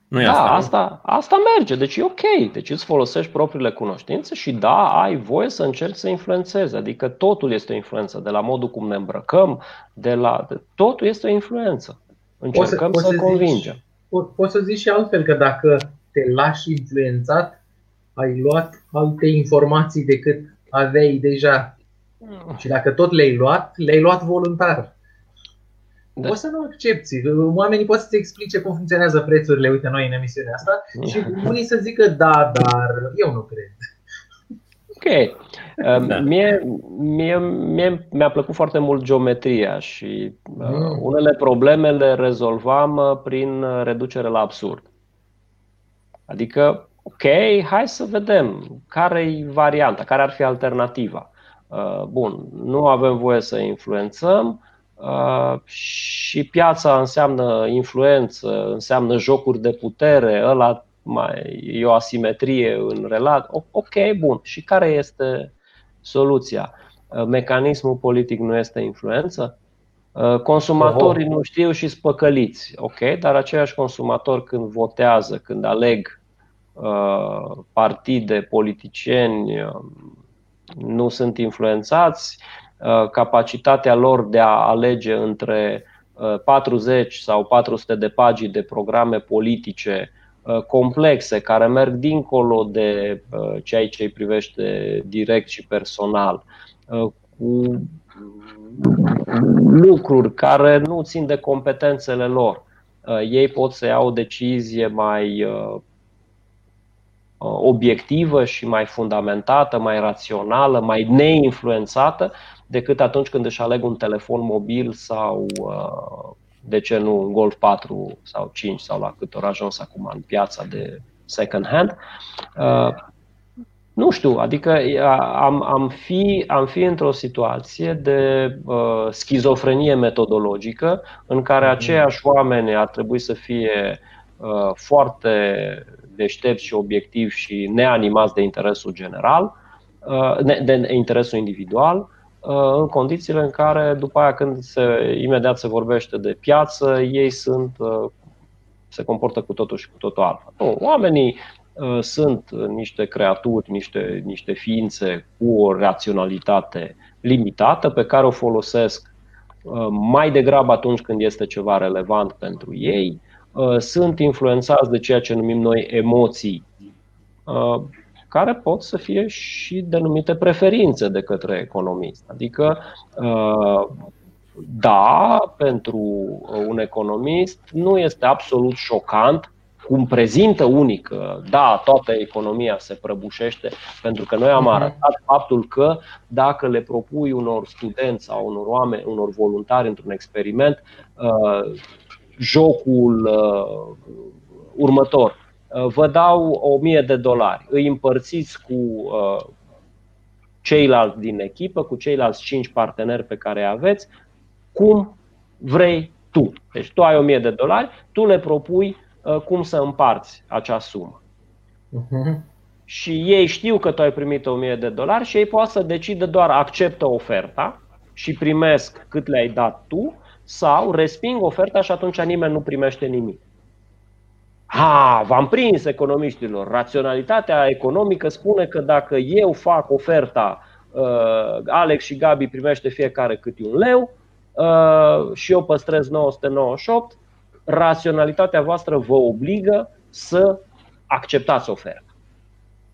S2: Nu e da, asta, asta, asta merge, deci e ok. Deci îți folosești propriile cunoștințe și da, ai voie să încerci să influențezi. Adică totul este o influență, de la modul cum ne îmbrăcăm, de la. De, totul este o influență. Încercăm poți să, să convingem.
S1: Po- poți să zici și altfel că dacă te lași influențat, ai luat alte informații decât aveai deja. Mm. Și dacă tot le-ai luat, le-ai luat voluntar. Da. O să nu accepti. Oamenii pot să-ți explice cum funcționează prețurile, uite noi în emisiunea asta, și unii să zică da, dar eu nu cred.
S2: Ok. Da. Mie, mie, mie mi-a plăcut foarte mult geometria și uh, mm. unele probleme le rezolvam uh, prin reducere la absurd. Adică, ok, hai să vedem care e varianta, care ar fi alternativa. Uh, bun, nu avem voie să influențăm, Uh, și piața înseamnă influență, înseamnă jocuri de putere, ăla mai e o asimetrie în relație. Ok, bun. Și care este soluția? Uh, mecanismul politic nu este influență? Uh, consumatorii nu știu și spăcăliți. Ok, dar aceiași consumatori când votează, când aleg partide, politicieni, nu sunt influențați, Uh, capacitatea lor de a alege între 40 uh, sau 400 de pagini de programe politice uh, complexe care merg dincolo de ceea ce îi privește direct și personal, cu lucruri care nu țin de competențele lor. Ei pot să iau o decizie mai obiectivă și mai fundamentată, mai rațională, mai neinfluențată decât atunci când își aleg un telefon mobil sau, uh, de ce nu, un Golf 4 sau 5 sau la cât ori ajuns acum în piața de second hand. Uh, nu știu, adică am, am, fi, am fi într-o situație de uh, schizofrenie metodologică în care mhm. aceiași oameni ar trebui să fie uh, foarte deștepți și obiectivi și neanimați de interesul general, uh, de interesul individual, Uh, în condițiile în care după aia când se, imediat se vorbește de piață, ei sunt, uh, se comportă cu totul și cu totul altfel. Nu, oamenii uh, sunt niște creaturi, niște, niște ființe cu o raționalitate limitată pe care o folosesc mai degrabă atunci când este ceva relevant pentru ei, sunt influențați de ceea ce numim noi emoții care pot să fie și denumite preferințe de către economist. Adică uh, da, pentru un economist nu este absolut șocant cum prezintă unii că, da, toată economia se prăbușește, pentru că noi am mhm. arătat faptul că dacă le propui unor studenți sau unor oameni, unor voluntari într-un experiment, uh, jocul uh, următor, uh, vă dau 1000 de dolari, îi împărțiți cu ceilalți din echipă, cu ceilalți 5 parteneri pe care îi aveți, cum vrei tu. Deci tu ai 1000 de dolari, tu le propui Uh, cum să împarți acea sumă. Uh-huh. Și ei știu că tu ai primit 1000 de dolari și ei poate să decidă doar acceptă oferta și primesc cât le-ai dat tu sau resping oferta și atunci nimeni nu primește nimic. Ha, v-am prins economiștilor. Raționalitatea economică spune că dacă eu fac oferta, uh, Alex și Gabi primește fiecare câte un leu uh, și eu păstrez 998, raționalitatea voastră vă obligă să acceptați oferta.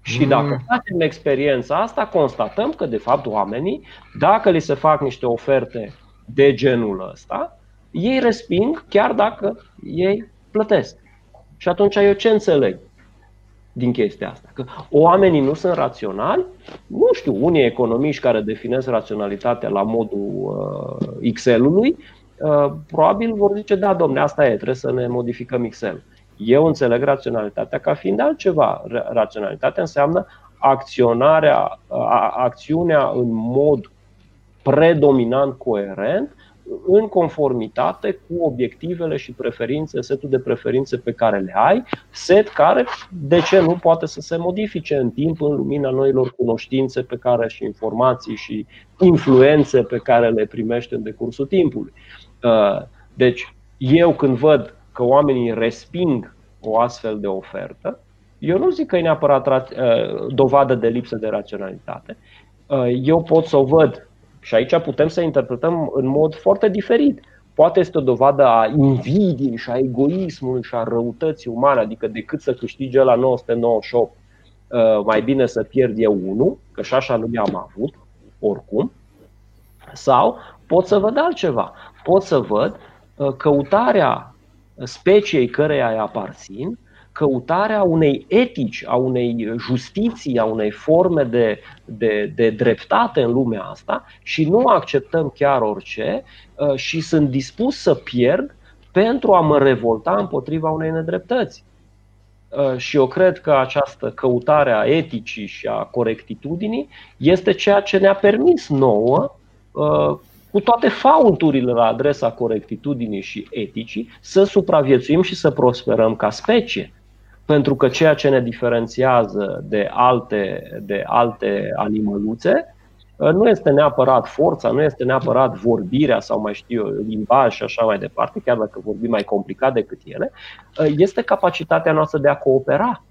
S2: Și dacă mm. facem experiența asta, constatăm că, de fapt, oamenii, dacă li se fac niște oferte de genul ăsta, ei resping chiar dacă ei plătesc. Și atunci eu ce înțeleg din chestia asta? Că oamenii nu sunt raționali? Nu știu, unii economiști care definesc raționalitatea la modul uh, Excel-ului Uh, probabil vor zice, da, domne, asta e, trebuie să ne modificăm Excel. Eu înțeleg raționalitatea ca fiind altceva. Raționalitatea înseamnă acționarea, acțiunea în mod predominant coerent în conformitate cu obiectivele și preferințe, setul de preferințe pe care le ai, set care, de ce nu, poate să se modifice în timp în lumina noilor cunoștințe pe care și informații și influențe pe care le primește în decursul timpului. Uh, deci, eu când văd că oamenii resping o astfel de ofertă, eu nu zic că e neapărat uh, dovadă de lipsă de raționalitate. Uh, eu pot să o văd și aici putem să interpretăm în mod foarte diferit. Poate este o dovadă a invidiei și a egoismului și a răutății umane, adică decât să câștige la 998, mai bine să pierd eu unul, că și așa nu mi-am avut, oricum. Sau pot să văd altceva pot să văd uh, căutarea speciei căreia îi aparțin, căutarea unei etici, a unei justiții, a unei forme de, de, de dreptate în lumea asta și nu acceptăm chiar orice uh, și sunt dispus să pierd pentru a mă revolta împotriva unei nedreptăți. Uh, și eu cred că această căutare a eticii și a corectitudinii este ceea ce ne-a permis nouă, cu toate faulturile la adresa corectitudinii și eticii, să supraviețuim și să prosperăm ca specie. Pentru că ceea ce ne diferențiază de alte, de alte animăluțe uh, nu este neapărat forța, nu este neapărat vorbirea sau mai știu eu, limbaj și așa mai departe, chiar dacă vorbim mai complicat decât ele, uh, este capacitatea noastră de a coopera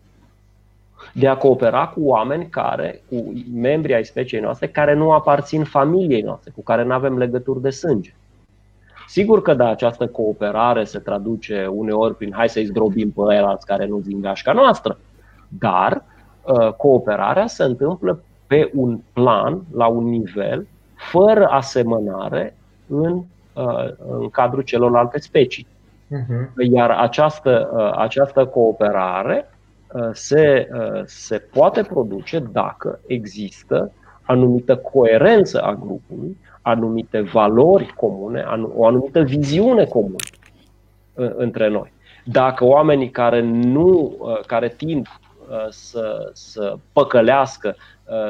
S2: de a coopera cu oameni care, cu membri ai speciei noastre, care nu aparțin familiei noastre, cu care nu avem legături de sânge. Sigur că da, această cooperare se traduce uneori prin hai să-i zdrobim pe alți care nu din gașca noastră, dar uh, cooperarea se întâmplă pe un plan, la un nivel, fără asemănare în, uh, în cadrul celorlalte specii. Uh-huh. Iar această, uh, această cooperare Uh, se, uh, se poate produce dacă există anumită coerență a grupului, anumite valori comune, o anumită viziune comună uh, între noi. Dacă oamenii care nu, care tind să, să păcălească,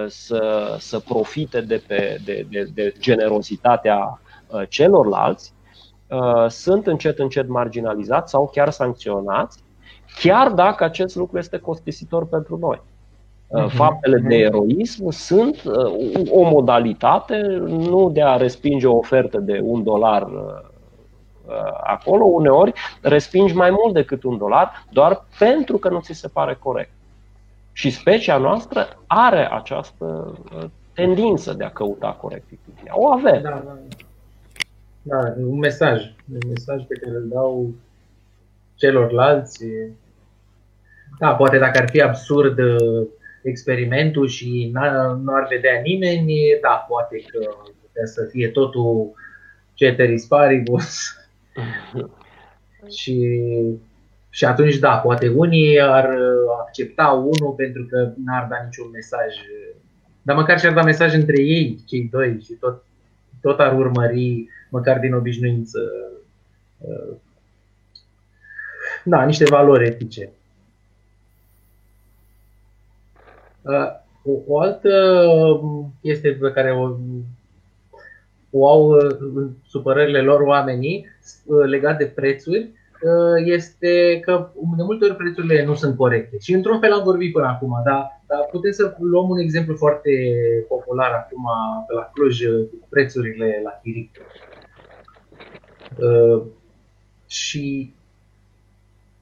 S2: să, să profite de, pe, de, de, de generozitatea celorlalți, sunt încet încet marginalizați sau chiar sancționați chiar dacă acest lucru este costisitor pentru noi. Uh, mhm. Faptele de mhm. eroism sunt uh, o modalitate nu de a respinge o ofertă de un dolar uh, acolo, uneori respingi mai mult decât un dolar doar pentru că nu ți se pare corect. Și specia noastră are această tendință de a căuta corectitudinea. O avem. Da, da.
S1: da, un mesaj. Un mesaj pe care îl dau celorlalți. Da, poate dacă ar fi absurd uh, experimentul și nu ar vedea nimeni, da, poate că putea să fie totul ceteris paribus. și, și atunci, da, poate unii ar accepta unul pentru că n-ar da niciun mesaj. Dar măcar și-ar da mesaj între ei, cei doi, și tot, tot ar urmări, măcar din obișnuință, da, niște valori etice. O, o altă chestie pe care o, o au în supărările lor oamenii legat de prețuri este că de multe ori prețurile nu sunt corecte. Și într-un fel am vorbit până acum, dar, dar putem să luăm un exemplu foarte popular acum pe la Cluj, prețurile la chiric. Uh, și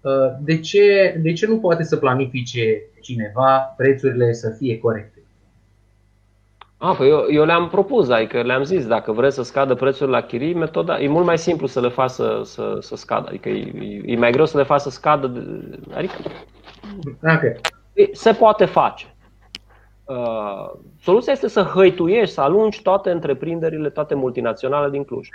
S1: uh, de ce, de ce nu poate să planifice cineva prețurile să fie corecte?
S2: A, păi eu, eu le-am propus, adică le-am zis, dacă vreți să scadă prețurile la chirii, metoda, e mult mai simplu să le faci să, să, să scadă, adică e, e mai greu să le faci să scadă, adică
S1: okay.
S2: se poate face. Uh, soluția este să hăituiești, să alungi toate întreprinderile, toate multinaționale din Cluj.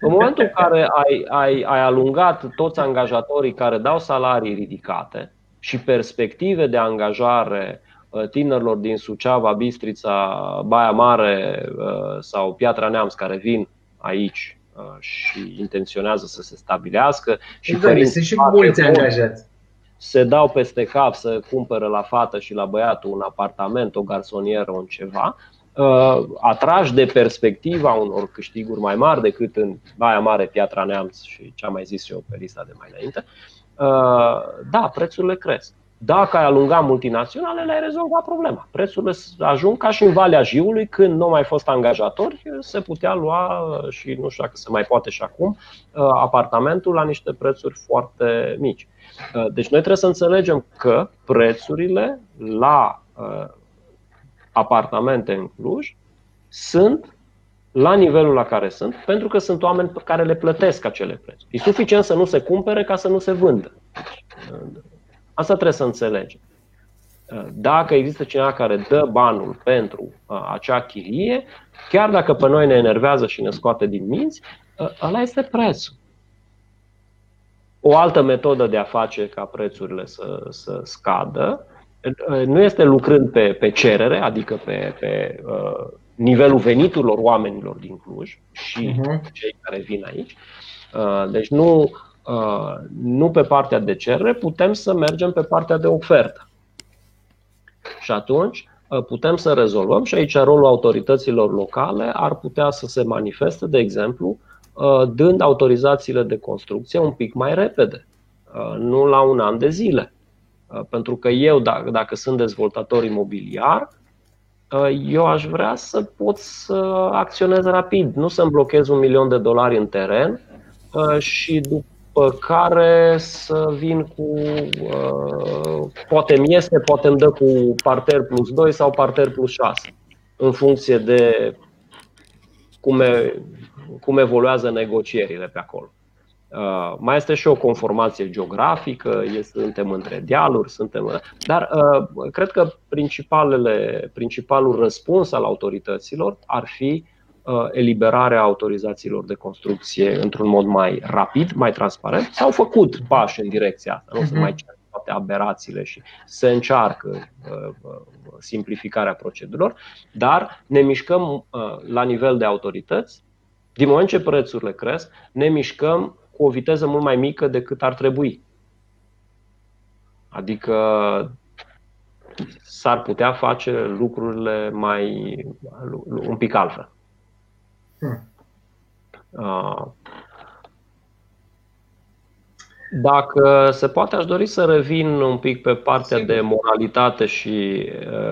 S2: În momentul în care ai, ai, ai alungat toți angajatorii care dau salarii ridicate și perspective de angajare uh, tinerilor din Suceava, Bistrița, Baia Mare uh, sau Piatra Neamț care vin aici uh, și intenționează să se stabilească și
S1: exact, sunt și mulți angajați.
S2: Se dau peste cap să cumpără la fată și la băiatul un apartament, o garsonieră, un ceva, uh, atrași de perspectiva unor câștiguri mai mari decât în Baia Mare, Piatra Neamț și ce am mai zis eu pe lista de mai înainte, uh, da, prețurile cresc. Dacă ai alunga multinaționalele, ai rezolvat problema. Prețurile ajung ca și în Valea Jiului, când nu mai fost angajatori, se putea lua și nu știu dacă se mai poate și acum, uh, apartamentul la niște prețuri foarte mici. Uh, deci noi trebuie să înțelegem că prețurile la uh, apartamente în Cluj sunt la nivelul la care sunt, pentru că sunt oameni care le plătesc acele prețuri. E suficient să nu se cumpere ca să nu se vândă. Asta trebuie să înțelegem. Dacă există cineva care dă banul pentru acea chirie, chiar dacă pe noi ne enervează și ne scoate din minți, ăla este prețul. O altă metodă de a face ca prețurile să, să scadă nu este lucrând pe, pe cerere, adică pe, pe uh, nivelul veniturilor oamenilor din Cluj și uh-huh. cei care vin aici. Uh, deci nu, uh, nu pe partea de cerere, putem să mergem pe partea de ofertă. Și atunci uh, putem să rezolvăm și aici rolul autorităților locale ar putea să se manifeste, de exemplu, uh, dând autorizațiile de construcție un pic mai repede, uh, nu la un an de zile Uh, pentru că eu, dacă, dacă sunt dezvoltator imobiliar, uh, eu aș vrea să pot să acționez rapid, nu să-mi blochez un milion de dolari în teren uh, și după care să vin cu poate mi este, poate îmi dă cu parter plus 2 sau parter plus 6 în funcție de cum, e, cum evoluează negocierile pe acolo. Uh, mai este și o conformație geografică, suntem între dealuri, suntem. Dar uh, cred că principalele, principalul răspuns al autorităților ar fi uh, eliberarea autorizațiilor de construcție într-un mod mai rapid, mai transparent. S-au făcut pași în direcția asta, nu uh-huh. se mai cer toate aberațiile și se încearcă simplificarea procedurilor, dar ne mișcăm la nivel de autorități. Din moment ce prețurile cresc, ne mișcăm cu o viteză mult mai mică decât ar trebui. Adică s-ar putea face lucrurile mai un pic altfel. Hmm. Dacă se poate, aș dori să revin un pic pe partea Sigur. de moralitate și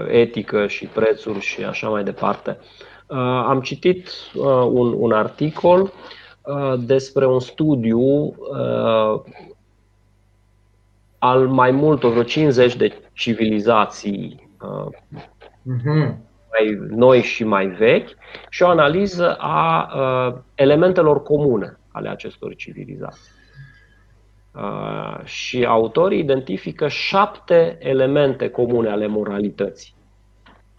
S2: etică și prețuri și așa mai departe. Am citit un, un articol Uh, despre un studiu uh, al mai multor, vreo 50 de civilizații uh-huh. mai noi și mai vechi și o analiză a uh, elementelor comune ale acestor civilizații. Uh, și autorii identifică șapte elemente comune ale moralității.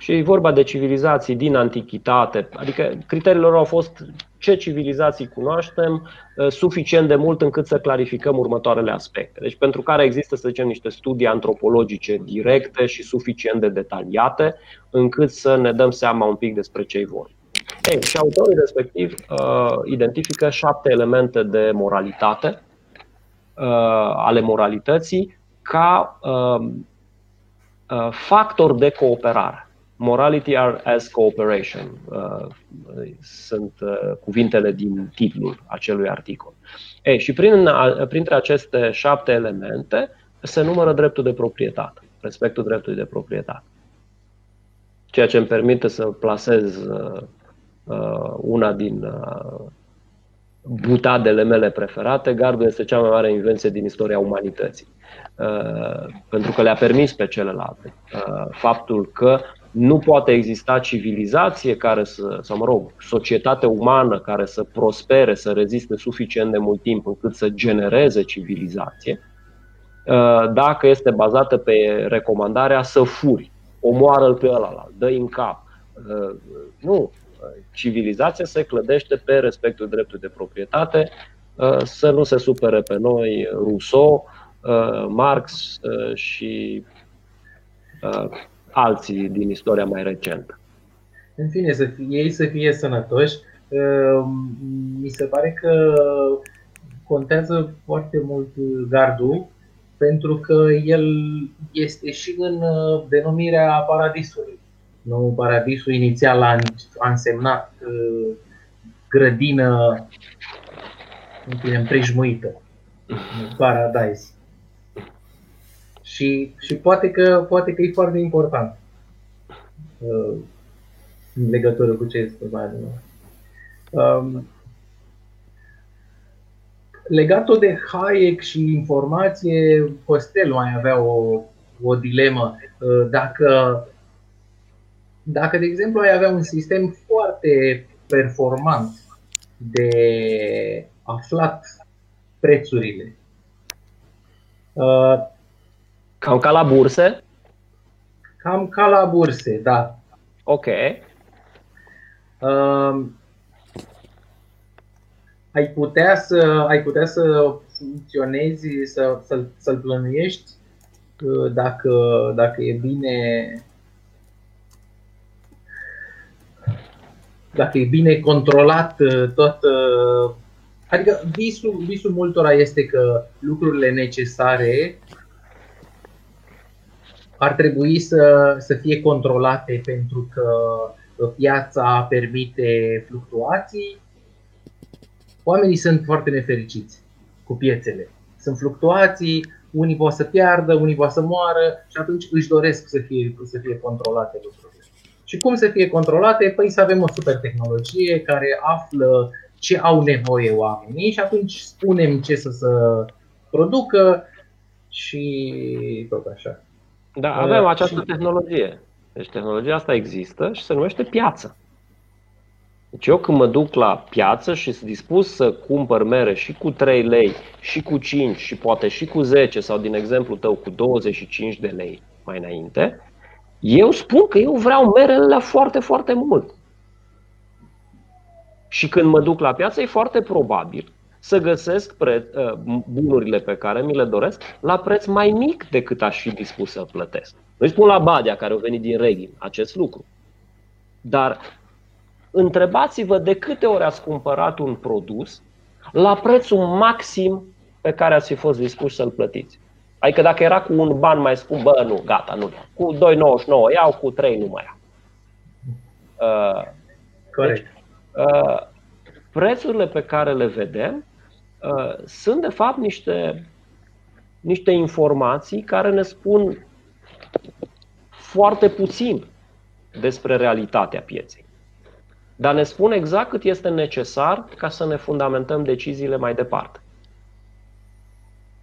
S2: Și e vorba de civilizații din antichitate, adică criteriile lor au fost ce civilizații cunoaștem suficient de mult încât să clarificăm următoarele aspecte. Deci pentru care există, să zicem, niște studii antropologice directe și suficient de detaliate încât să ne dăm seama un pic despre ce-i vor. Ei, și autorii respectiv uh, identifică șapte elemente de moralitate uh, ale moralității ca uh, uh, factor de cooperare. Morality as cooperation uh, sunt uh, cuvintele din titlul acelui articol. Ei, și prin, uh, printre aceste șapte elemente se numără dreptul de proprietate, respectul dreptului de proprietate. Ceea ce îmi permite să plasez uh, Uh, una din uh, butadele mele preferate, gardul este cea mai mare invenție din istoria umanității. Uh, pentru că le-a permis pe celelalte faptul că nu poate exista civilizație care să, sau mă rog, societate umană care să prospere, să reziste suficient de mult timp încât să genereze civilizație, dacă este bazată pe recomandarea să furi, omoară-l pe ăla, dă în cap. Nu, civilizația se clădește pe respectul dreptului de proprietate, uh, să nu se supere pe noi Rousseau, uh, Marx uh, și alții din istoria mai recentă.
S1: În fine, să fie, ei să fie sănătoși. Mi se pare că contează foarte mult gardul pentru că el este și în denumirea paradisului. Nu, paradisul inițial a, a însemnat uh, grădină în împrejmuită. Paradise. Și, și poate, că, poate că e foarte important uh, în legătură cu ce este mai um, Legat de Hayek și informație, Costel mai avea o, o dilemă. Uh, dacă dacă, de exemplu, ai avea un sistem foarte performant de aflat prețurile.
S2: Uh, cam ca la burse?
S1: Cam ca la burse, da.
S2: Ok.
S1: Uh, ai putea să ai putea să funcționezi, să, să, să-l plănuiești uh, dacă, dacă e bine dacă e bine controlat uh, tot. Uh, adică visul, visul multora este că lucrurile necesare ar trebui să, să fie controlate pentru că piața permite fluctuații. Oamenii sunt foarte nefericiți cu piețele. Sunt fluctuații, unii pot să piardă, unii pot să moară și atunci își doresc să fie, să fie controlate lucrurile. Și cum să fie controlate? Păi să avem o super tehnologie care află ce au nevoie oamenii și atunci spunem ce să se producă și tot așa.
S2: Da, avem această tehnologie. Deci tehnologia asta există și se numește piață. Deci eu când mă duc la piață și sunt dispus să cumpăr mere și cu 3 lei, și cu 5, și poate și cu 10 sau din exemplu tău cu 25 de lei mai înainte, eu spun că eu vreau merele la foarte, foarte mult. Și când mă duc la piață, e foarte probabil să găsesc pre- uh, bunurile pe care mi le doresc la preț mai mic decât aș fi dispus să plătesc. Nu spun la Badia, care au venit din Reghin, acest lucru. Dar întrebați-vă de câte ori ați cumpărat un produs la prețul maxim pe care ați fi fost dispuși să-l plătiți. Adică dacă era cu un ban mai scump, bă, nu, gata, nu iau. Cu 2,99 iau, cu 3 nu mai iau.
S1: Uh, Corect. Deci,
S2: uh, prețurile pe care le vedem uh, sunt de fapt niște, niște informații care ne spun foarte puțin despre realitatea pieței. Dar ne spun exact cât este necesar ca să ne fundamentăm deciziile mai departe.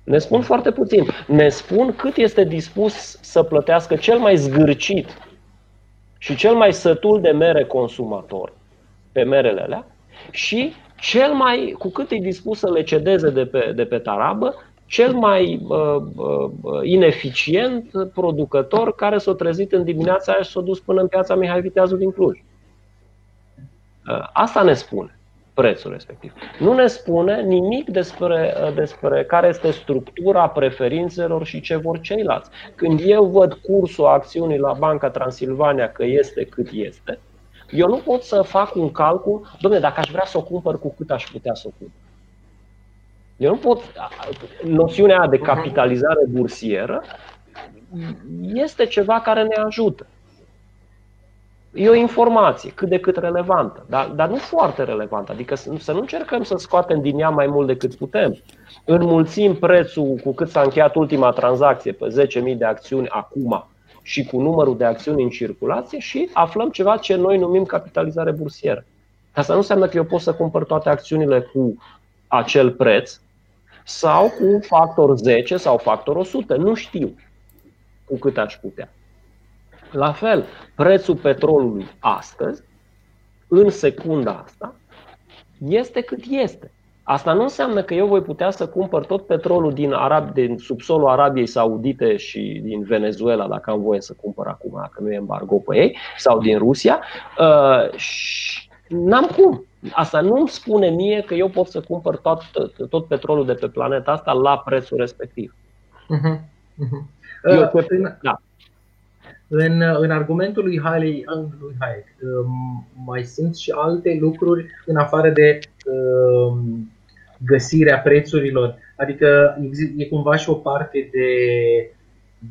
S2: Ne spun foarte puțin. Ne spun cât este dispus să plătească cel mai zgârcit și cel mai sătul de mere consumator pe merele alea și cel mai, cu cât e dispus să le cedeze de pe, de pe tarabă, cel mai uh, uh, ineficient producător care s-a trezit în dimineața aia și s-a dus până în piața Mihai Viteazu din Cluj. Uh, asta ne spune. prețul respectiv. Nu ne spune nimic despre, despre care este structura preferințelor și ce vor ceilalți. Când eu văd cursul acțiunii la Banca Transilvania că este cât este, eu nu pot să fac un calcul, domne, dacă aș vrea să o cumpăr, cu cât aș putea să o cumpăr. Eu nu pot. Noțiunea de capitalizare bursieră este ceva care ne ajută. E o informație cât de cât relevantă, dar, dar nu foarte relevantă. Adică să nu încercăm să scoatem din ea mai mult decât putem. Înmulțim prețul cu cât s-a încheiat ultima tranzacție pe 10.000 de acțiuni acum și cu numărul de acțiuni în circulație și aflăm ceva ce noi numim capitalizare bursieră. Asta nu înseamnă că eu pot să cumpăr toate acțiunile cu acel preț sau cu factor 10 sau factor 100. Nu știu cu cât aș putea. La fel, prețul petrolului astăzi, în secunda asta, este cât este. Asta nu înseamnă că eu voi putea să cumpăr tot petrolul din, Arab, din subsolul Arabiei Saudite și din Venezuela, dacă am voie să cumpăr acum, dacă nu e embargo pe ei, sau din Rusia. Uh, și n-am cum. Asta nu îmi spune mie că eu pot să cumpăr tot, tot, tot petrolul de pe planeta asta la prețul respectiv. Uh-huh. Uh-huh.
S1: Eu, uh, da. În, în argumentul lui, Haley, lui Hayek um, mai sunt și alte lucruri în afară de um, găsirea prețurilor. Adică e cumva și o parte de,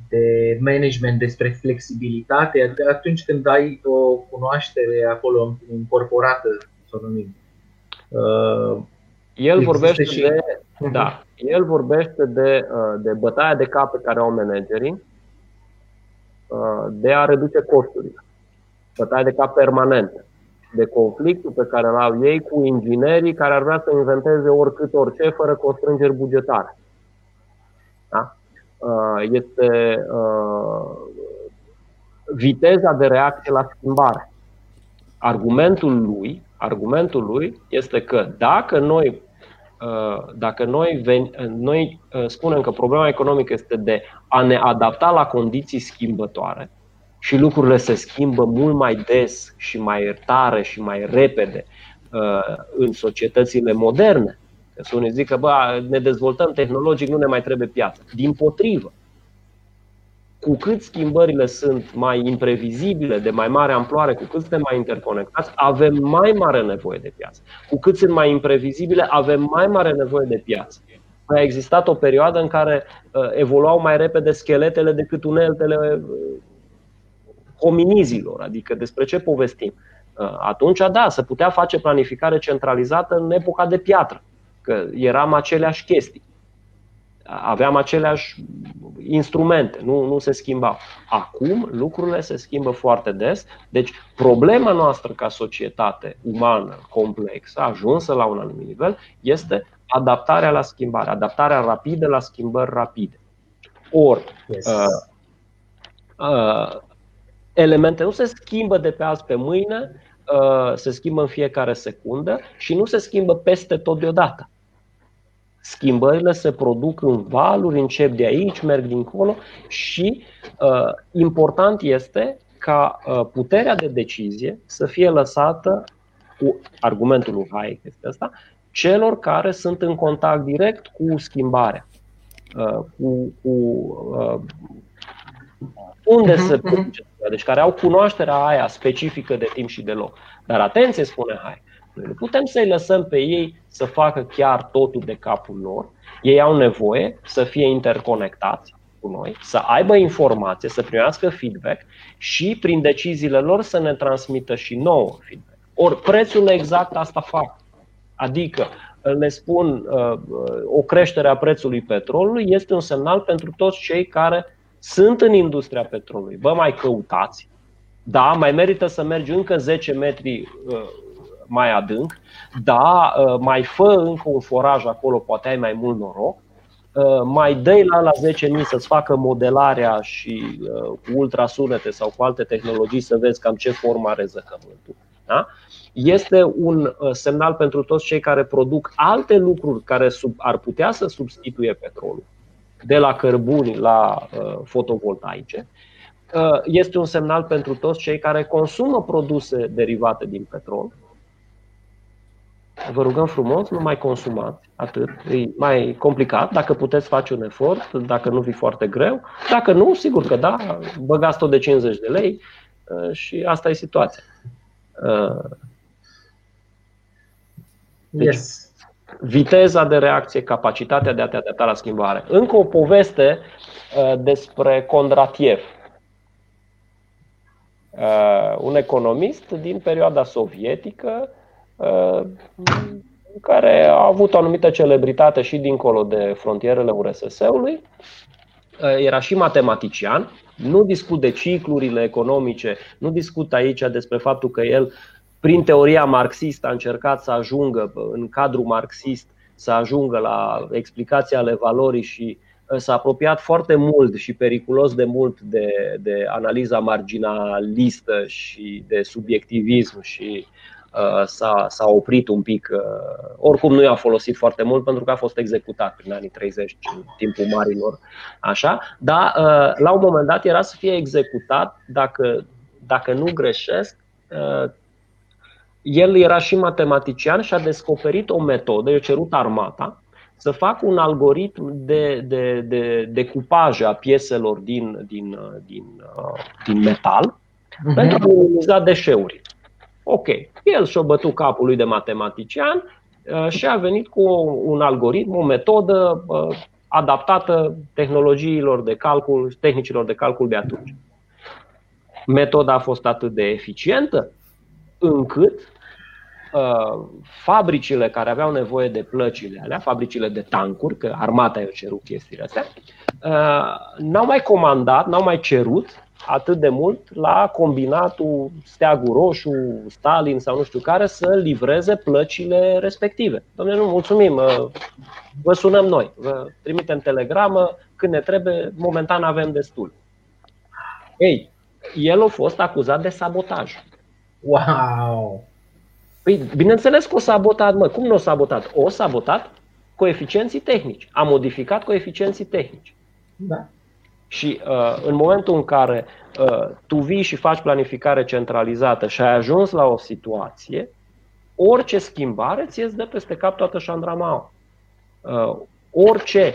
S1: de management despre flexibilitate. Adică atunci când ai o cunoaștere acolo incorporată, să o numim.
S2: Uh, el vorbește și... de, da, el vorbește de, uh, de bătaia de cap pe care au managerii Uh, de a reduce costurile. Bătaie de cap permanentă. De conflictul pe care îl au ei cu inginerii care ar vrea să inventeze oricât orice fără constrângeri bugetare. Da? Uh, este uh, viteza de reacție la schimbare. Argumentul lui, argumentul lui este că dacă noi Uh, dacă noi, ven, uh, noi uh, spunem că problema economică este de a ne adapta la condiții schimbătoare și lucrurile se schimbă mult mai des și mai tare și mai repede în societățile moderne, că unii zic că bă, ne dezvoltăm tehnologic, nu ne mai trebuie piață. Din potrivă, cu cât schimbările sunt mai imprevizibile, de mai mare amploare, cu cât suntem mai interconectați, avem mai mare nevoie de piață. Cu cât sunt mai imprevizibile, avem mai mare nevoie de piață. A existat o perioadă în care uh, evoluau mai repede scheletele decât uneltele uh, hominizilor, adică despre ce povestim. Uh, atunci, da, se putea face planificare centralizată în epoca de piatră, că eram aceleași chestii aveam aceleași instrumente, nu, nu se schimbau. Acum lucrurile se schimbă foarte des, deci problema noastră ca societate umană complexă, ajunsă la un anumit nivel, este adaptarea la schimbare, adaptarea rapidă la schimbări rapide. Ori, yes. uh, uh, elemente nu se schimbă de pe azi pe mâine, uh, se schimbă în fiecare secundă și nu se schimbă peste tot deodată. Schimbările se produc în valuri, încep de aici, merg dincolo și uh, important este ca uh, puterea de decizie să fie lăsată cu argumentul lui Hayek este asta, celor care sunt în contact direct cu schimbarea, uh, cu, cu uh, unde uh-huh, se produce, deci care au cunoașterea aia specifică de timp și de loc. Dar atenție, spune Hayek, noi nu putem să-i lăsăm pe ei să facă chiar totul de capul lor. Ei au nevoie să fie interconectați cu noi, să aibă informație, să primească feedback și prin deciziile lor să ne transmită și nouă feedback. Ori prețul exact asta fac. Adică le spun uh, o creștere a prețului petrolului este un semnal pentru toți cei care sunt în industria petrolului. Bă, mai căutați. Da, mai merită să mergi încă 10 metri uh, mai adânc, da, uh, mai fă încă un foraj acolo, poate ai mai mult noroc, uh, mai dă la la 10.000 să-ți facă modelarea și uh, cu ultrasunete sau cu alte tehnologii să vezi cam ce formă are zăcământul. Da? Este un semnal pentru toți cei care produc alte lucruri care sub, ar putea să substituie petrolul, de la cărbuni la uh, fotovoltaice. Uh, este un semnal pentru toți cei care consumă produse derivate din petrol vă rugăm frumos, nu mai consumați atât, e mai complicat, dacă puteți face un efort, dacă nu vi foarte greu, dacă nu, sigur că da, băgați tot de 50 de lei uh, și asta e situația. Uh,
S1: deci, yes.
S2: Viteza de reacție, capacitatea de a te adapta la schimbare. Încă o poveste despre Kondratiev, un economist din perioada sovietică care a avut o anumită celebritate și dincolo de frontierele URSS-ului. Era și matematician, nu discut de ciclurile economice, nu discut aici despre faptul că el, prin teoria marxistă, a încercat să ajungă în cadrul marxist, să ajungă la explicația ale valorii și s-a apropiat foarte mult și periculos de mult de, de analiza marginalistă și de subiectivism și Uh, s-a, s-a oprit un pic. Uh, oricum nu i-a folosit foarte mult pentru că a fost executat prin anii 30 în timpul marilor. Așa, dar uh, la un moment dat era să fie executat, dacă, dacă nu greșesc, el era și matematician și a descoperit o metodă, i-a cerut armata, să facă un algoritm de, de, de decupaj a pieselor din, din, din, din metal uh-huh. pentru a minimiza deșeurile. Ok, el și-a bătut capul lui de matematician uh, și a venit cu un algoritm, o metodă uh, adaptată tehnologiilor de calcul, tehnicilor de calcul de atunci. Metoda a fost atât de eficientă încât uh, fabricile care aveau nevoie de plăcile alea, fabricile de tancuri, că armata i-a cerut chestiile astea, uh, n-au mai comandat, n-au mai cerut atât de mult la combinatul Steagul Roșu, Stalin sau nu știu care să livreze plăcile respective. Domnule, nu, mulțumim, vă sunăm noi, vă trimitem telegramă, când ne trebuie, momentan avem destul. Ei, el a fost acuzat de sabotaj.
S1: Wow!
S2: Păi, bineînțeles că o sabotat, mă. Cum nu o sabotat? O sabotat coeficienții tehnici. A modificat coeficienții tehnici.
S1: Da.
S2: Și uh, în momentul în care uh, tu vii și faci planificare centralizată și ai ajuns la o situație, orice schimbare ți îți dă peste cap toată șandramaua. Uh, orice,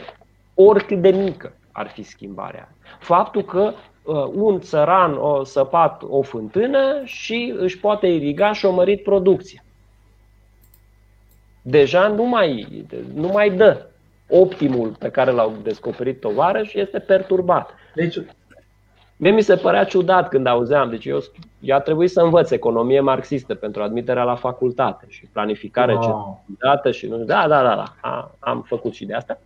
S2: oricât de mică ar fi schimbarea. Faptul că uh, un țăran a săpat o fântână și își poate iriga și o mărit producția. Deja nu mai, nu mai dă optimul pe care l-au descoperit tovarăși este perturbat. Deci, Mie mi se părea ciudat când auzeam, deci eu, eu a trebuit să învăț economie marxistă pentru admiterea la facultate și planificare wow. centralizată și nu da, da, da, da, a, am făcut și de asta.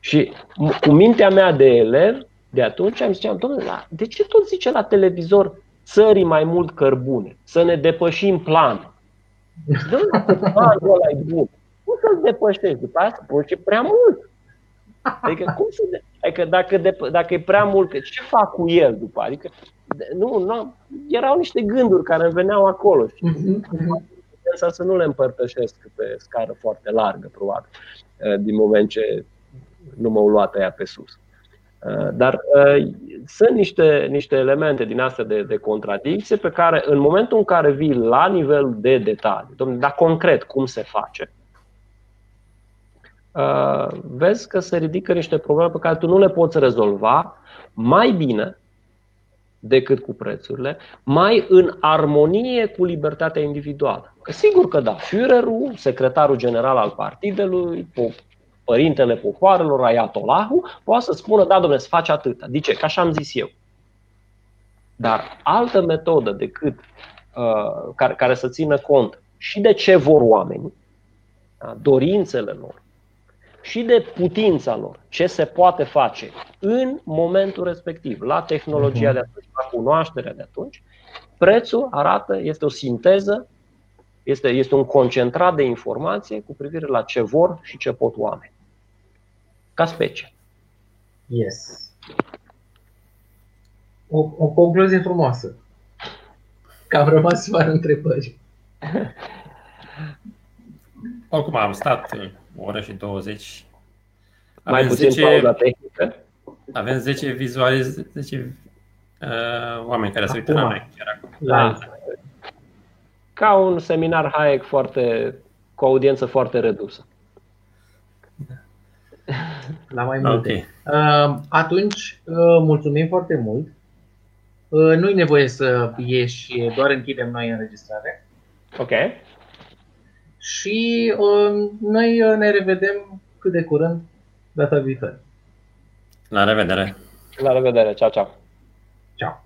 S2: Și cu mintea mea de elev, de atunci am ziceam, domnule, de ce tot zice la televizor țării mai mult cărbune, să ne depășim planul? Domnule, planul ăla e bun cum să-l depășești? După aia să prea mult. Adică, cum să de... adică dacă, de... dacă e prea mult, ce fac cu el după? Adică, nu, nu, erau niște gânduri care îmi veneau acolo. Și uh-huh. să nu le împărtășesc pe scară foarte largă, probabil, eh, din moment ce nu m-au luat aia pe sus. Eh, dar uh, sunt niște, niște elemente din astea de, de contradicție pe care, în momentul în care vii la nivel de detaliu, domnule, dar concret cum se face, Uh, vezi că se ridică niște probleme pe care tu nu le poți rezolva mai bine decât cu prețurile, mai în armonie cu libertatea individuală. Că sigur că da, Führerul, secretarul general al partidului, părintele popoarelor, Ayatollahul, poate să spună, da, domnule, să faci atâta. De ce? Că așa am zis eu. Dar altă metodă decât uh, care, care să țină cont și de ce vor oamenii, da, dorințele lor, și de putința lor, ce se poate face în momentul respectiv, la tehnologia de atunci, la cunoașterea de atunci, prețul arată, este o sinteză, este, este un concentrat de informație cu privire la ce vor și ce pot oameni. Ca specie.
S1: Yes. O, o concluzie frumoasă. Că am rămas fără întrebări.
S3: Oricum am stat o oră și 20.
S2: Avem Mai puțin 10, pauza tehnică.
S3: Avem 10 vizualiz, 10 uh, oameni care se uită la noi chiar acum.
S2: Da. Ca un seminar Hayek foarte cu o audiență foarte redusă.
S1: La mai multe. Okay. Atunci, mulțumim foarte mult. Nu-i nevoie să ieși, doar închidem noi înregistrare.
S2: Ok.
S1: Și noi ne revedem cât de curând data viitoare.
S3: La revedere!
S2: La revedere! Ceau, ceau!